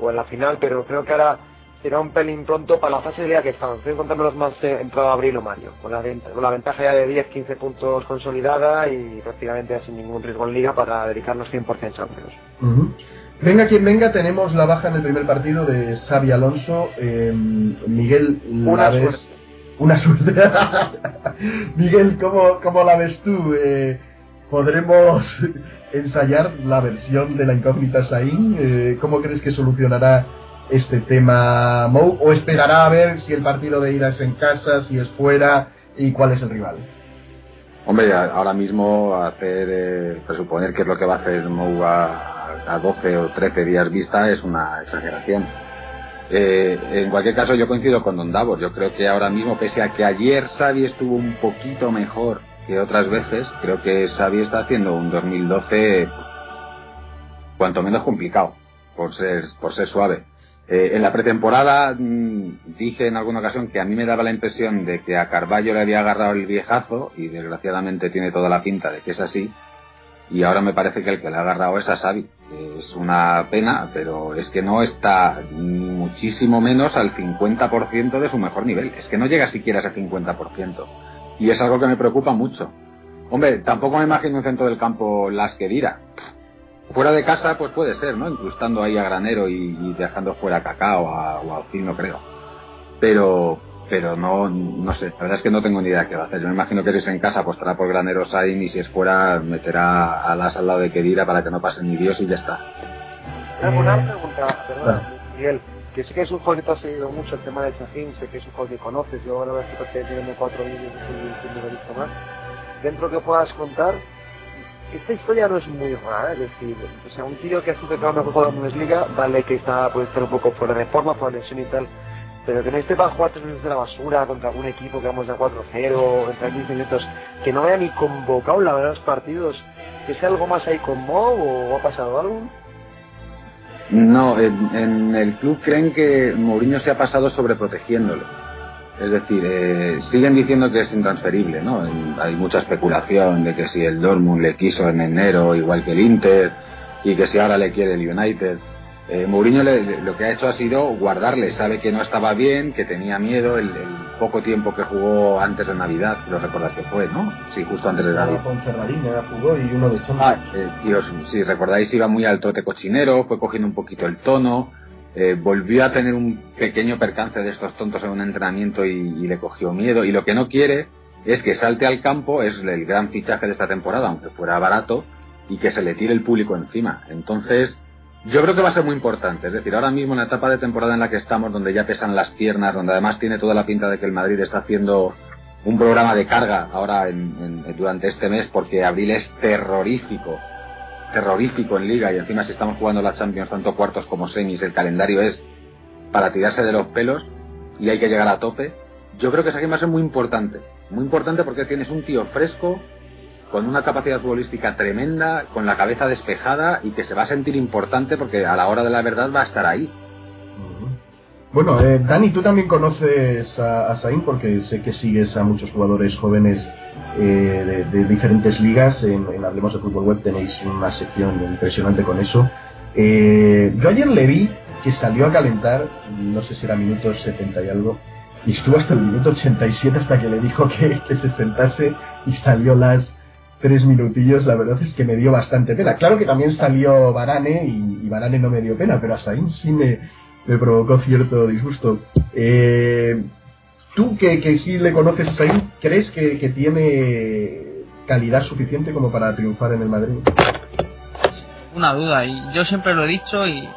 o en la final, pero creo que ahora será un pelín pronto para la fase de liga que estamos. Estoy encontrándolos más eh, entrado abril o mayo, con la, con la ventaja ya de 10-15 puntos consolidada y prácticamente sin ningún riesgo en liga para dedicarnos 100% a Champions. Uh. Venga quien venga, tenemos la baja en el primer partido de Xavi Alonso. Eh, Miguel, Una la ves. suerte. Una suerte. Miguel, ¿cómo, ¿cómo la ves tú? Eh, ¿Podremos ensayar la versión de la incógnita Sain? Eh, ¿Cómo crees que solucionará este tema Mou o esperará a ver si el partido de ida es en casa, si es fuera y cuál es el rival? Hombre, ahora mismo hacer eh, presuponer que es lo que va a hacer Mou a, a 12 o 13 días vista es una exageración. Eh, en cualquier caso, yo coincido con Don Davos. Yo creo que ahora mismo, pese a que ayer Xavi estuvo un poquito mejor que otras veces, creo que Xavi está haciendo un 2012 cuanto menos complicado, por ser, por ser suave. Eh, en la pretemporada mmm, dije en alguna ocasión que a mí me daba la impresión de que a Carballo le había agarrado el viejazo y desgraciadamente tiene toda la pinta de que es así. Y ahora me parece que el que le ha agarrado es a Xavi. Es una pena, pero es que no está muchísimo menos al 50% de su mejor nivel. Es que no llega siquiera a ese 50%. Y es algo que me preocupa mucho. Hombre, tampoco me imagino un centro del campo las que dirá. Fuera de casa, pues puede ser, ¿no? Incrustando ahí a Granero y, dejando fuera a Cacao o a no creo. Pero, pero no, no sé, la verdad es que no tengo ni idea qué va a hacer. Yo me imagino que si es en casa, pues estará por Granero Sain y si es fuera, meterá a las al lado de Kedira para que no pase ni Dios y ya está. Una eh, pregunta, perdón, Miguel, que sé que es un juego que te has seguido mucho el tema de Chajín, sé que es un juego que conoces, yo ahora voy a que tiene cuatro vídeos y he visto más. Dentro que puedas contar, esta historia no es muy rara, es decir, o sea, un tío que ha sido mejor jugador de la Bundesliga, vale que está, puede estar un poco fuera de forma, por lesión y tal, pero que no esté para jugar tres minutos de la basura contra algún equipo que vamos de 4-0, entre 15 minutos, que no haya ni convocado la verdad los partidos, que sea algo más ahí con Mo o ha pasado algo. No, en, el club creen que Mourinho se ha pasado sobreprotegiéndolo. Es decir, eh, siguen diciendo que es intransferible, ¿no? Hay mucha especulación de que si el Dortmund le quiso en enero igual que el Inter y que si ahora le quiere el United. Eh, Mourinho lo que ha hecho ha sido guardarle, sabe que no estaba bien, que tenía miedo, el, poco tiempo que jugó antes de Navidad, lo recordad que fue, ¿no? Sí, justo antes de Navidad. Con jugó y uno de ah, eh, si recordáis iba muy al trote cochinero, fue cogiendo un poquito el tono, eh, volvió a tener un pequeño percance de estos tontos en un entrenamiento y, y, le cogió miedo, y lo que no quiere es que salte al campo, es el gran fichaje de esta temporada, aunque fuera barato, y que se le tire el público encima. Entonces, yo creo que va a ser muy importante. Es decir, ahora mismo en la etapa de temporada en la que estamos, donde ya pesan las piernas, donde además tiene toda la pinta de que el Madrid está haciendo un programa de carga ahora en, durante este mes, porque abril es terrorífico, terrorífico en liga y encima si estamos jugando la Champions tanto cuartos como semis, el calendario es para tirarse de los pelos y hay que llegar a tope. Yo creo que esa game va a ser muy importante, muy importante porque tienes un tío fresco, con una capacidad futbolística tremenda, con la cabeza despejada y que se va a sentir importante porque a la hora de la verdad va a estar ahí. Bueno, eh, Dani, tú también conoces a, a Sain porque sé que sigues a muchos jugadores jóvenes eh, de, diferentes ligas. En, Hablemos de Fútbol Web tenéis una sección impresionante con eso. Eh, yo ayer le vi que salió a calentar, no sé si era minutos 70 y algo, y estuvo hasta el minuto 87 hasta que le dijo que, que se sentase y salió las tres minutillos, la verdad es que me dio bastante pena. Claro que también salió Barane y, Barane no me dio pena, pero a Sain sí me, me provocó cierto disgusto. Eh, Tú que, que sí le conoces a Sain, ¿crees que, que, tiene calidad suficiente como para triunfar en el Madrid? Una duda, y yo siempre lo he dicho y,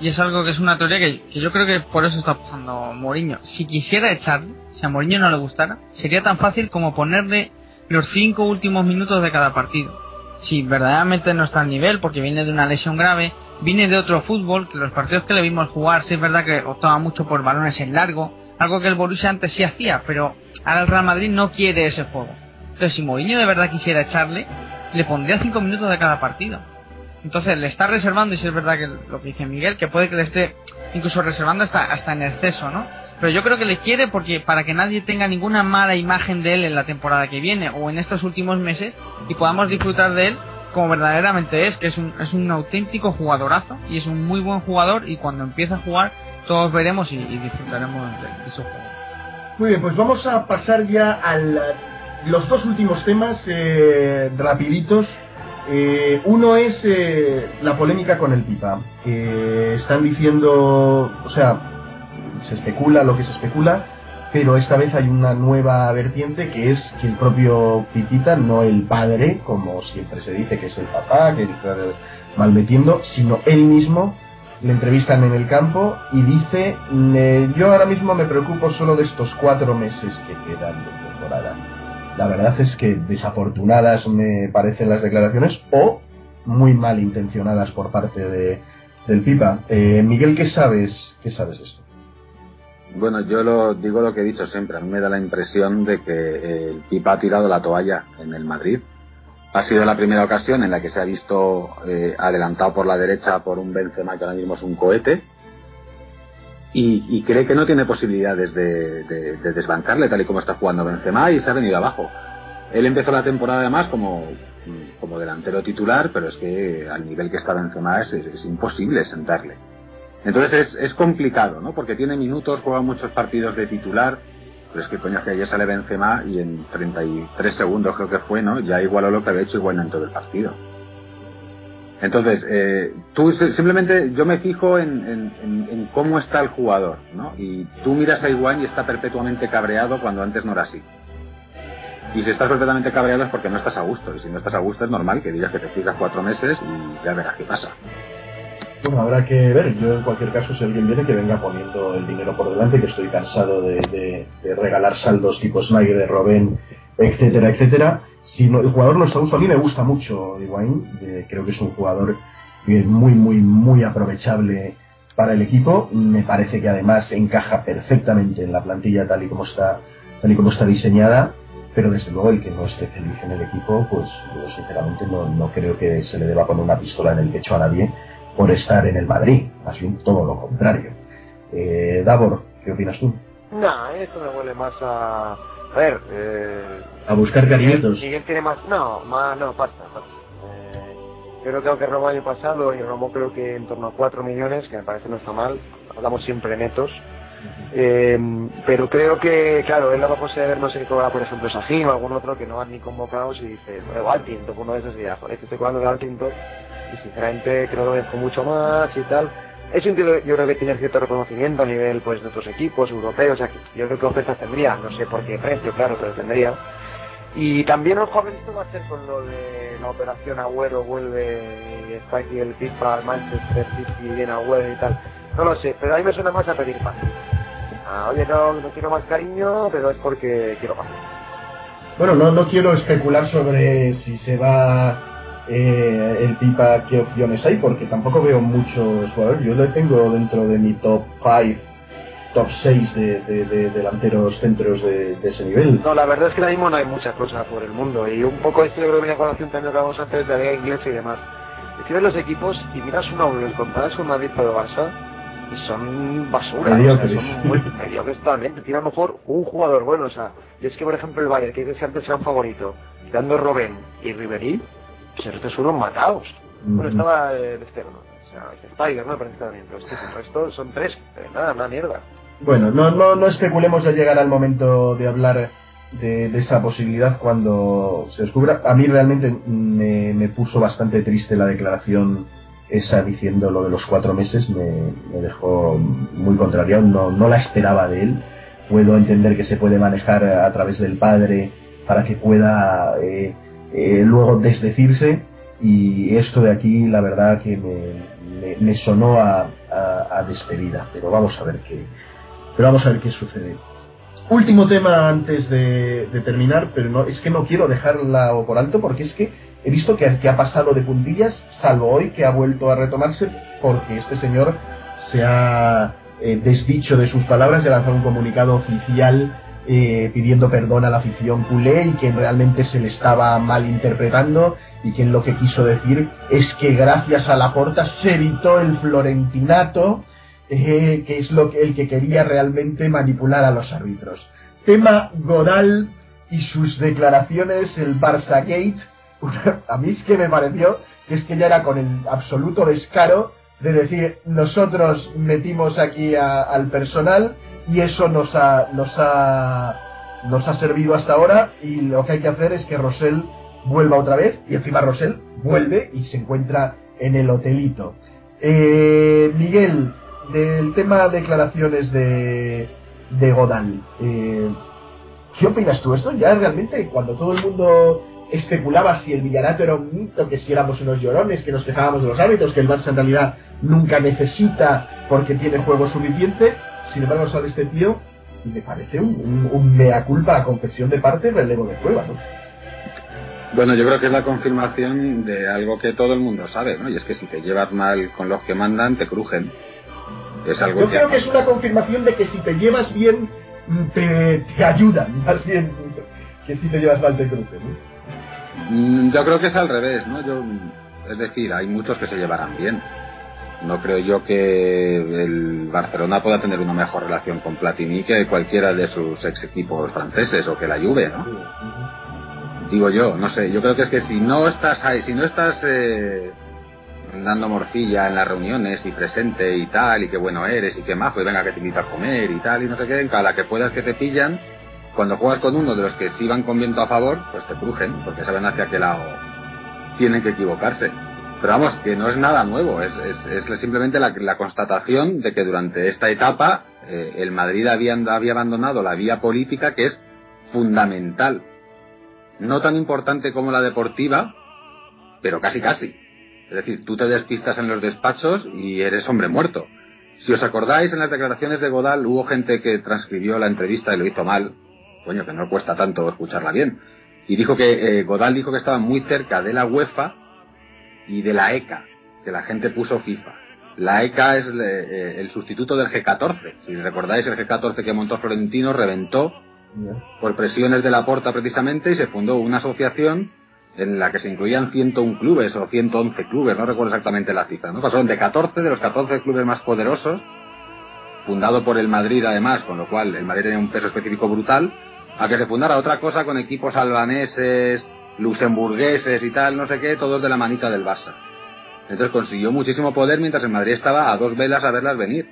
y es algo que es una teoría que, que, yo creo que por eso está pasando Mourinho. Si quisiera echarle, si a Mourinho no le gustara, sería tan fácil como ponerle los cinco últimos minutos de cada partido. Si verdaderamente no está al nivel, porque viene de una lesión grave, viene de otro fútbol, que los partidos que le vimos jugar, sí es verdad que optaba mucho por balones en largo, algo que el Borussia antes sí hacía, pero ahora el Real Madrid no quiere ese juego. Entonces, si Mourinho de verdad quisiera echarle, le pondría cinco minutos de cada partido. Entonces, le está reservando, y si es verdad que lo que dice Miguel, que puede que le esté incluso reservando hasta, hasta en exceso, ¿no? Pero yo creo que le quiere porque para que nadie tenga ninguna mala imagen de él en la temporada que viene o en estos últimos meses y podamos disfrutar de él como verdaderamente es, que es un, es un auténtico jugadorazo y es un muy buen jugador y cuando empieza a jugar todos veremos y, disfrutaremos de, su juego. Muy bien, pues vamos a pasar ya a los dos últimos temas eh, rapiditos. Eh, uno es eh, la polémica con el Pipa, que están diciendo, o sea, se especula lo que se especula, pero esta vez hay una nueva vertiente que es que el propio Pitita, no el padre, como siempre se dice que es el papá, que está malmetiendo, sino él mismo, le entrevistan en el campo y dice, yo ahora mismo me preocupo solo de estos cuatro meses que quedan de temporada. La verdad es que desafortunadas me parecen las declaraciones o muy mal intencionadas por parte de, del Pipa. Eh, Miguel, ¿qué sabes? ¿Qué sabes esto? Bueno, yo lo digo lo que he dicho siempre. A mí me da la impresión de que eh, el Pipa ha tirado la toalla en el Madrid. Ha sido la primera ocasión en la que se ha visto eh, adelantado por la derecha por un Benzema que ahora mismo es un cohete y, cree que no tiene posibilidades de, desbancarle tal y como está jugando Benzema y se ha venido abajo. Él empezó la temporada además como, como delantero titular, pero es que al nivel que está Benzema es, es imposible sentarle. Entonces es, es complicado, ¿no? Porque tiene minutos, juega muchos partidos de titular, pero es que coño, que ayer sale Benzema y en 33 segundos creo que fue, ¿no? Ya igualó lo que había hecho igual en todo el partido. Entonces, eh, tú simplemente, yo me fijo en, en, cómo está el jugador, ¿no? Y tú miras a Iguán y está perpetuamente cabreado cuando antes no era así. Y si estás perfectamente cabreado es porque no estás a gusto. Y si no estás a gusto es normal que digas que te fijas cuatro meses y ya verás qué pasa. Bueno, habrá que ver. Yo, en cualquier caso, si alguien viene, que venga poniendo el dinero por delante, que estoy cansado de, regalar saldos tipo Snyder, de Robben, etcétera, etcétera. Si el jugador no está a gusto, a mí me gusta mucho Higuaín. creo que es un jugador muy, muy, muy aprovechable para el equipo. Me parece que además encaja perfectamente en la plantilla tal y como está, tal y como está diseñada pero desde luego el que no esté feliz en el equipo, pues yo sinceramente no, no creo que se le deba poner una pistola en el pecho a nadie por estar en el Madrid, más bien todo lo contrario. Eh, Davor, ¿qué opinas tú? No, esto me huele más a... A ver... Eh, a buscar cariñitos. Miguel tiene más... No, más... No, pasa, pasa. Eh, creo que aunque Roma el año pasado y Romo creo que en torno a 4 millones, que me parece no está mal, hablamos siempre netos, eh, pero creo que, claro, él la va a poseer, no sé qué cobra, por ejemplo, Sajín o algún otro que no van ni convocados y dice, bueno, Altinto, uno de esos y joder, que estoy jugando de Altinto y sinceramente creo que con mucho más y tal. Es un tío, yo creo que tiene cierto reconocimiento a nivel pues de otros equipos europeos, o sea, yo creo que ofertas tendría, no sé por qué precio, claro, pero tendría. Y también el joven esto va a ser con lo de la operación Agüero, vuelve Spike el FIFA al Manchester City, viene Agüero y tal no lo sé, pero a mí me suena más a pedir paz. Ah, oye, no, no quiero más cariño, pero es porque quiero paz. Bueno, no, no quiero especular sobre si se va eh, el Pipa, qué opciones hay, porque tampoco veo muchos jugadores. Yo le tengo dentro de mi top 5, top 6 de, de, delanteros centros de, ese nivel. No, la verdad es que ahora mismo no hay muchas cosas por el mundo, y un poco esto yo creo que viene a colación también lo que vamos a hacer de la liga inglesa y demás. Es que ves los equipos y miras una a uno, comparas con Madrid Barça, y son basura, son muy mediocres totalmente. Tiene a lo mejor un jugador bueno, o sea, y es que por ejemplo el Bayern, que dice que antes era un favorito, dando Robben y Ribery, el resto matados. Bueno, estaba el externo, o sea, el Tiger, ¿no? Parece también, pero el resto son tres, nada, una mierda. Bueno, no, no, no especulemos de llegar al momento de hablar de, de, esa posibilidad cuando se descubra. A mí realmente me, me puso bastante triste la declaración esa diciendo lo de los cuatro meses me, dejó muy contrariado, no, no la esperaba de él. Puedo entender que se puede manejar a través del padre para que pueda eh, eh, luego desdecirse y esto de aquí la verdad que me, me, sonó a, a, despedida, pero vamos a ver qué, pero vamos a ver qué sucede. Último tema antes de, terminar, pero no, es que no quiero dejarla por alto porque es que he visto que, ha pasado de puntillas, salvo hoy que ha vuelto a retomarse porque este señor se ha eh, desdicho de sus palabras y ha lanzado un comunicado oficial eh, pidiendo perdón a la afición culé y que realmente se le estaba malinterpretando y que lo que quiso decir es que gracias a la porta se evitó el florentinato eh, que es lo que el que quería realmente manipular a los árbitros. Tema Godal y sus declaraciones, el Barça Gate, a mí es que me pareció que es que ya era con el absoluto descaro de decir nosotros metimos aquí al personal y eso nos ha, nos ha nos ha servido hasta ahora y lo que hay que hacer es que Rosell vuelva otra vez y encima Rosell vuelve y se encuentra en el hotelito. Eh, Miguel, del tema declaraciones de, de Godal, eh, ¿qué opinas tú? Esto ya realmente cuando todo el mundo especulaba si el villanato era un mito, que si éramos unos llorones, que nos quejábamos de los hábitos, que el Barça en realidad nunca necesita porque tiene juego suficiente. Sin embargo, sale este tío y me parece un, mea culpa, a confesión de parte, relevo de prueba, ¿no? Bueno, yo creo que es la confirmación de algo que todo el mundo sabe, ¿no? Y es que si te llevas mal con los que mandan, te crujen. Es algo yo creo que es una confirmación de que si te llevas bien, te, te ayudan, más bien que si te llevas mal, te crujen. ¿no? Mm, yo creo que es al revés, ¿no? Yo, es decir, hay muchos que se llevarán bien. No creo yo que el Barcelona pueda tener una mejor relación con Platini que cualquiera de sus ex equipos franceses o que la Juve, ¿no? Digo yo, no sé. Yo creo que es que si no estás ahí, si no estás eh, dando morcilla en las reuniones y presente y tal, y qué bueno eres y qué majo, y venga que te invita a comer y tal, y no sé qué, cada que puedas que te pillan, cuando juegas con uno de los que sí van con viento a favor, pues te crujen, porque saben hacia qué lado tienen que equivocarse. Pero vamos, que no es nada nuevo, es, simplemente la, constatación de que durante esta etapa eh, el Madrid había, había abandonado la vía política que es fundamental. No tan importante como la deportiva, pero casi casi. Es decir, tú te despistas en los despachos y eres hombre muerto. Si os acordáis, en las declaraciones de Godal hubo gente que transcribió la entrevista y lo hizo mal. Coño, que no cuesta tanto escucharla bien. Y dijo que eh, Godal dijo que estaba muy cerca de la UEFA y de la ECA, que la gente puso FIFA. La ECA es eh, el sustituto del G14. Si recordáis, el G14 que montó Florentino reventó por presiones de la Porta precisamente y se fundó una asociación en la que se incluían 101 clubes o 111 clubes, no recuerdo exactamente la cifra, ¿no? Pasaron de 14 de los 14 clubes más poderosos, fundado por el Madrid además, con lo cual el Madrid tenía un peso específico brutal, a que se fundara otra cosa con equipos albaneses, luxemburgueses y tal, no sé qué, todos de la manita del Barça. Entonces consiguió muchísimo poder mientras el Madrid estaba a dos velas a verlas venir.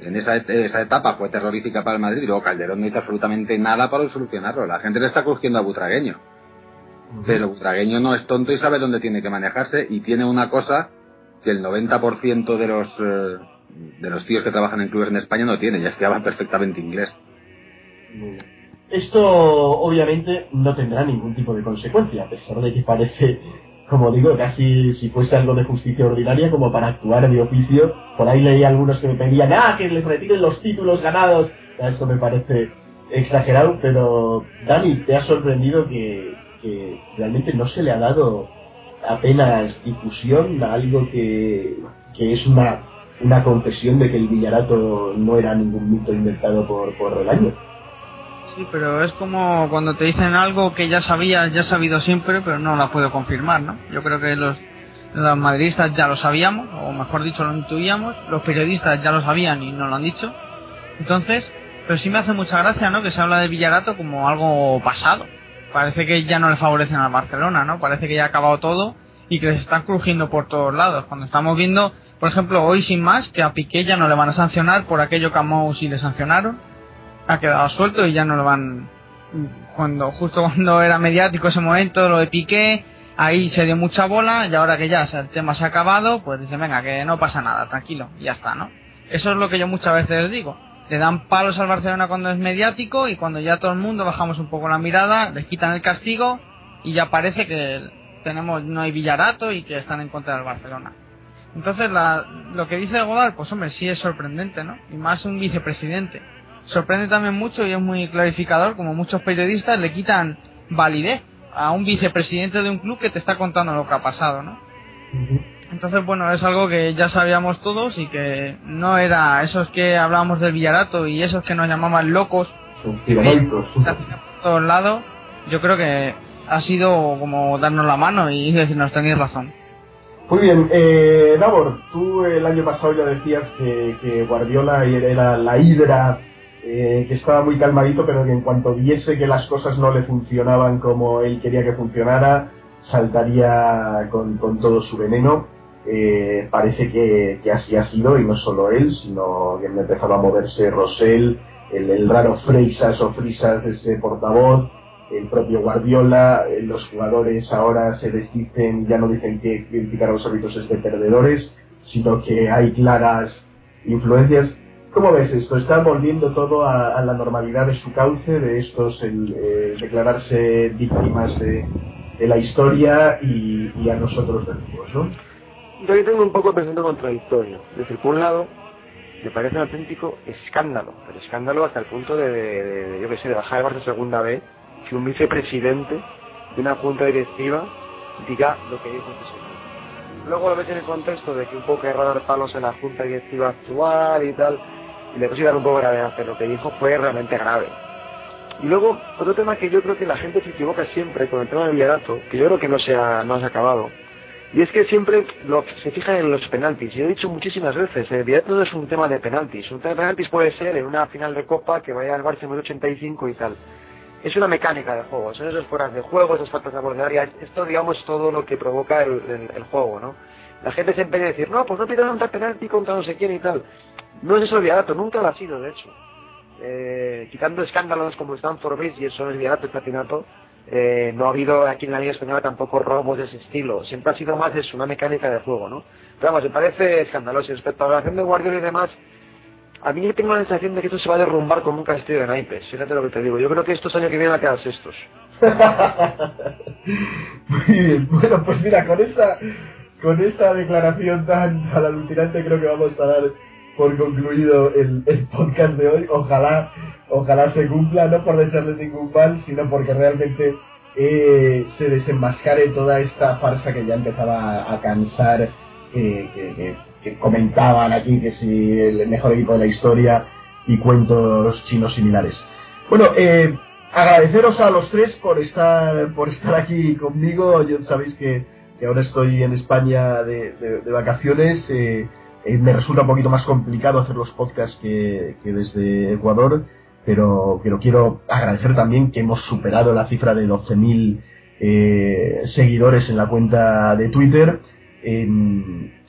En esa, esa etapa fue terrorífica para el Madrid y luego Calderón no hizo absolutamente nada para solucionarlo. La gente le está cogiendo a Butragueño. Pero Butragueño no es tonto y sabe dónde tiene que manejarse y tiene una cosa que el 90% de los eh, de los tíos que trabajan en clubes en España no tiene, ya es que hablan perfectamente inglés. Esto obviamente no tendrá ningún tipo de consecuencia, a pesar de que parece, como digo, casi si fuese algo de justicia ordinaria como para actuar de oficio. Por ahí leí algunos que me pedían, ah, que les retiren los títulos ganados. Esto me parece exagerado, pero Dani, ¿te ha sorprendido que, realmente no se le ha dado apenas difusión a algo que, es una, una confesión de que el Villarato no era ningún mito inventado por, por año Sí, pero es como cuando te dicen algo que ya sabías, ya has sabido siempre, pero no la puedo confirmar, ¿no? Yo creo que los, los madridistas ya lo sabíamos, o mejor dicho, lo intuíamos, los periodistas ya lo sabían y no lo han dicho. Entonces, pero sí me hace mucha gracia, ¿no? Que se habla de Villarato como algo pasado parece que ya no le favorecen al Barcelona, ¿no? Parece que ya ha acabado todo y que les están crujiendo por todos lados. Cuando estamos viendo, por ejemplo, hoy sin más, que a Piqué ya no le van a sancionar por aquello que a Mou le sancionaron, ha quedado suelto y ya no le van. Cuando, justo cuando era mediático ese momento, lo de Piqué, ahí se dio mucha bola y ahora que ya el tema se ha acabado, pues dice, venga, que no pasa nada, tranquilo, y ya está, ¿no? Eso es lo que yo muchas veces les digo le dan palos al Barcelona cuando es mediático y cuando ya todo el mundo bajamos un poco la mirada, les quitan el castigo y ya parece que tenemos no hay Villarato y que están en contra del Barcelona. Entonces, la, lo que dice Godal, pues hombre, sí es sorprendente, ¿no? Y más un vicepresidente. Sorprende también mucho y es muy clarificador, como muchos periodistas le quitan validez a un vicepresidente de un club que te está contando lo que ha pasado, ¿no? Entonces, bueno, es algo que ya sabíamos todos y que no era esos que hablábamos del Villarato y esos que nos llamaban locos. Por todos lados, yo creo que ha sido como darnos la mano y decirnos tenéis razón. Muy bien, eh, Davor, tú el año pasado ya decías que, Guardiola era la hidra eh, que estaba muy calmadito, pero que en cuanto viese que las cosas no le funcionaban como él quería que funcionara, saltaría con, con todo su veneno. Eh, parece que, así ha sido, y no solo él, sino que empezaba a moverse Rosell, el, raro Freisas o Frisas, ese portavoz, el propio Guardiola, eh, los jugadores ahora se desdicen, ya no dicen que criticar a los árbitros es de perdedores, sino que hay claras influencias. ¿Cómo ves esto? ¿Está volviendo todo a, la normalidad de su cauce, de estos el, eh, declararse víctimas de, la historia y, a nosotros verdugos, ¿no? yo aquí tengo un poco pensando contradictorio. Es decir, por un lado, me parece un auténtico escándalo, pero escándalo hasta el punto de, yo qué sé, de bajar el Barça segunda vez, que un vicepresidente de una junta directiva diga lo que dijo este señor. Luego lo ves en el contexto de que un poco errado dar palos en la junta directiva actual y tal, y le consideran un poco grave hacer lo que dijo fue realmente grave. Y luego, otro tema que yo creo que la gente se equivoca siempre con el tema del liderato, que yo creo que no se ha, no se acabado, y es que siempre se fijan en los penaltis. Y he dicho muchísimas veces, el eh, no es un tema de penaltis. Un tema de penaltis puede ser en una final de Copa que vaya al Barça en el 85 y tal. Es una mecánica de juego, son esas fueras de juego, esas faltas de borde Esto, digamos, todo lo que provoca el, juego, ¿no? La gente se empeña a decir, no, pues no pidan un penalti contra no sé quién y tal. No es eso Viadato, nunca lo ha sido, de hecho. Eh, quitando escándalos como Stanford Bridge y eso es Viadato y Platinato, eh, no ha habido aquí en la Liga Española tampoco robos de ese estilo. Siempre ha sido más eso, una mecánica de juego, ¿no? Pero vamos, me parece escandaloso. Respecto a la relación de Guardiola y demás, a mí tengo la sensación de que esto se va a derrumbar como un castillo de naipes. Fíjate lo que te digo. Yo creo que estos años que vienen a quedar sextos. Muy bien. Bueno, pues mira, con esta, con esta declaración tan alucinante creo que vamos a dar por concluido el, el podcast de hoy. Ojalá, ojalá se cumpla, no por desearles ningún mal, sino porque realmente eh, se desenmascare toda esta farsa que ya empezaba a cansar, que, comentaban aquí que si el mejor equipo de la historia y cuentos chinos similares. Bueno, eh, agradeceros a los tres por estar por estar aquí conmigo. Ya sabéis que, ahora estoy en España de, de, de vacaciones. Eh, eh, me resulta un poquito más complicado hacer los podcasts que, que desde Ecuador, pero, pero quiero agradecer también que hemos superado la cifra de 12.000 eh, seguidores en la cuenta de Twitter.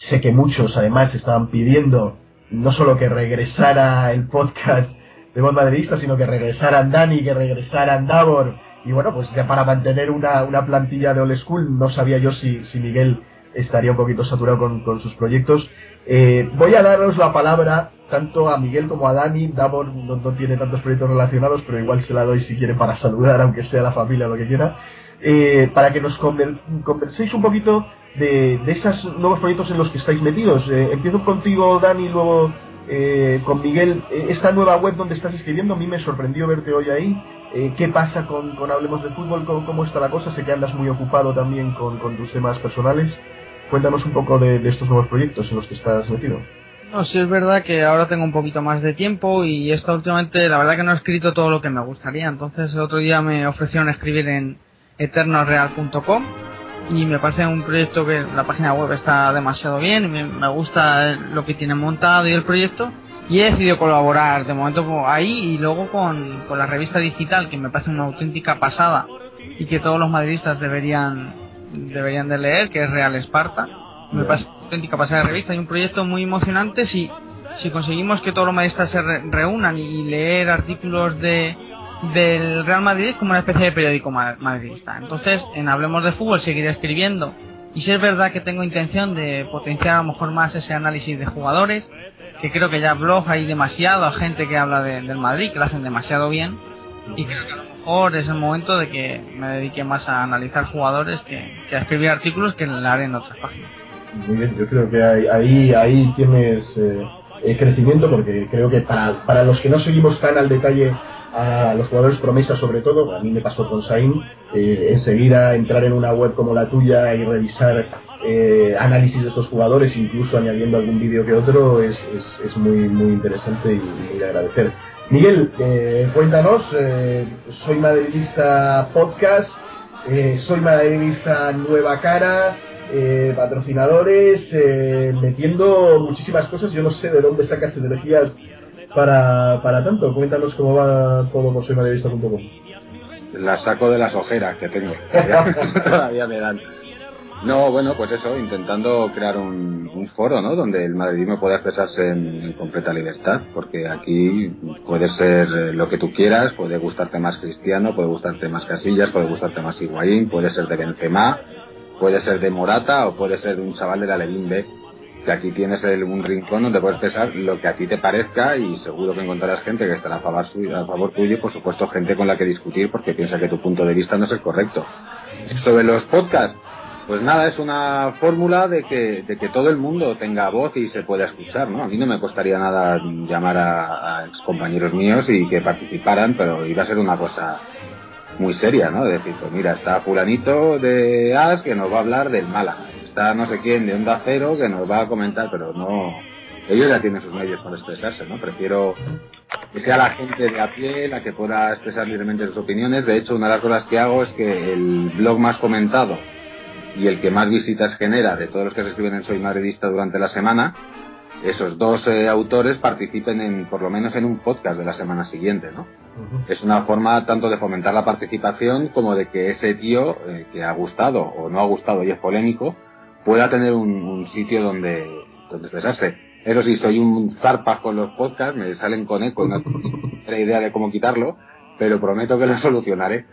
sé que muchos además estaban pidiendo no solo que regresara el podcast de Voz Madridista, sino que regresaran Dani, que regresaran Davor. Y bueno, pues ya para mantener una, una plantilla de old school, no sabía yo si, si Miguel estaría un poquito saturado con, con sus proyectos. Eh, voy a daros la palabra tanto a Miguel como a Dani. Davor no, tiene tantos proyectos relacionados, pero igual se la doy si quiere para saludar, aunque sea la familia o lo que quiera. Eh, para que nos converséis un poquito de, de esos nuevos proyectos en los que estáis metidos. Eh, empiezo contigo, Dani, luego eh, con Miguel. Eh, esta nueva web donde estás escribiendo, a mí me sorprendió verte hoy ahí. Eh, ¿Qué pasa con, con Hablemos de Fútbol? ¿Cómo, ¿Cómo, está la cosa? Sé que andas muy ocupado también con, con tus temas personales. Cuéntanos un poco de, de, estos nuevos proyectos en los que estás metido. No, sí es verdad que ahora tengo un poquito más de tiempo y esta últimamente la verdad que no he escrito todo lo que me gustaría. Entonces el otro día me ofrecieron escribir en eternosreal.com y me parece un proyecto que la página web está demasiado bien, me, me gusta lo que tiene montado y el proyecto y he decidido colaborar de momento ahí y luego con, con la revista digital que me parece una auténtica pasada y que todos los madridistas deberían deberían de leer, que es Real Esparta. Me parece una auténtica pasada de revista y un proyecto muy emocionante si, si conseguimos que todos los madridistas se re reúnan y leer artículos de del Real Madrid como una especie de periódico madridista. Entonces, en Hablemos de Fútbol seguiré escribiendo y si es verdad que tengo intención de potenciar a lo mejor más ese análisis de jugadores, que creo que ya blog hay demasiado a gente que habla de, del Madrid, que lo hacen demasiado bien y creo que a lo mejor es el momento de que me dedique más a analizar jugadores que, que a escribir artículos que la haré en otras páginas. Muy bien, yo creo que ahí, ahí, tienes eh, crecimiento porque creo que para, para los que no seguimos tan al detalle a los jugadores promesa sobre todo, a mí me pasó con Sain, eh, enseguida entrar en una web como la tuya y revisar eh, análisis de estos jugadores, incluso añadiendo algún vídeo que otro, es, es, es, muy muy interesante y agradecer. Miguel, eh, cuéntanos, eh, soy madridista podcast, eh, soy madridista nueva cara, eh, patrocinadores, metiendo muchísimas cosas, yo no sé de dónde sacas energías para, para tanto. Cuéntanos cómo va todo por soymadridista.com. Las saco de las ojeras que tengo. Todavía me dan. No, bueno, pues eso, intentando crear un, un foro, ¿no? Donde el madridismo pueda expresarse en, en, completa libertad, porque aquí puede ser lo que tú quieras, puede gustarte más Cristiano, puede gustarte más Casillas, puede gustarte más Higuaín, puede ser de Benzema, puede ser de Morata o puede ser de un chaval de la Levin que aquí tienes el, un rincón donde puedes pensar lo que a ti te parezca y seguro que encontrarás gente que estará a favor, a favor tuyo y por supuesto gente con la que discutir porque piensa que tu punto de vista no es el correcto. Sobre los podcasts, pues nada, es una fórmula de que, de que todo el mundo tenga voz y se pueda escuchar, ¿no? A mí no me costaría nada llamar a, a excompañeros míos y que participaran, pero iba a ser una cosa muy seria, ¿no? De decir, pues mira, está fulanito de AS que nos va a hablar del Málaga, está no sé quién de Onda Cero que nos va a comentar, pero no... Ellos ya tienen sus medios para expresarse, ¿no? Prefiero que sea la gente de a pie la que pueda expresar libremente sus opiniones. De hecho, una de las cosas que hago es que el blog más comentado y el que más visitas genera de todos los que se escriben en Soy Madridista durante la semana, esos dos eh, autores participen en, por lo menos en un podcast de la semana siguiente, ¿no? Uh -huh. Es una forma tanto de fomentar la participación como de que ese tío eh, que ha gustado o no ha gustado y es polémico pueda tener un, un sitio donde, donde expresarse. Eso sí, soy un zarpas con los podcasts, me salen con eco, no tengo idea de cómo quitarlo, pero prometo que lo solucionaré.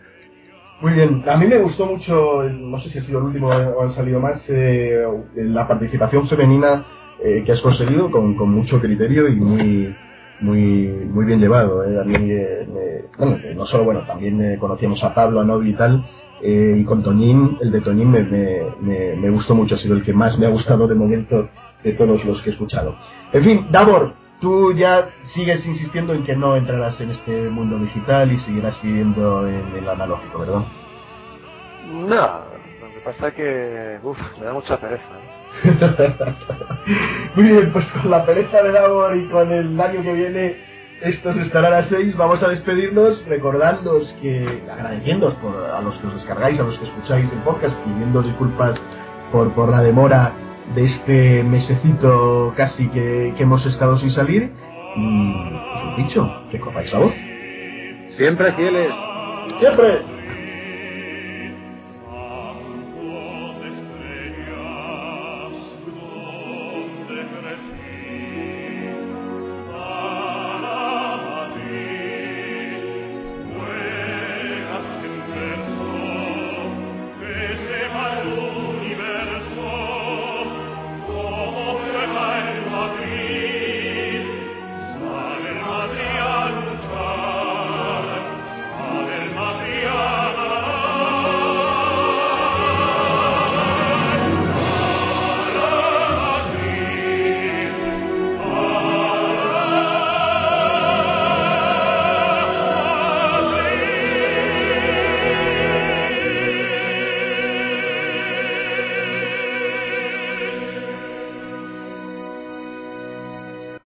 Muy bien, a mí me gustó mucho, no sé si ha sido el último o han salido más, eh, la participación femenina eh, que has conseguido con, con, mucho criterio y muy muy muy bien llevado. Eh. A mí, eh, bueno, no solo, bueno, también conocíamos a Pablo, a Novi y tal, y con Toñín, el de Toñín me, me, me, gustó mucho, ha sido el que más me ha gustado de momento de todos los que he escuchado. En fin, Davor, tú ya sigues insistiendo en que no entrarás en este mundo digital y seguirás viviendo en el analógico, ¿verdad? No, lo que pasa es que uf, me da mucha pereza. Muy bien, pues con la pereza de Davor y con el año que viene estos estarán a las 6. Vamos a despedirnos recordándoos que, agradeciéndoos por, a los que os descargáis, a los que escucháis el podcast, pidiendo disculpas por, por la demora de este mesecito casi que, que hemos estado sin salir. Y, pues, dicho, que corráis la voz. Siempre fieles. Siempre.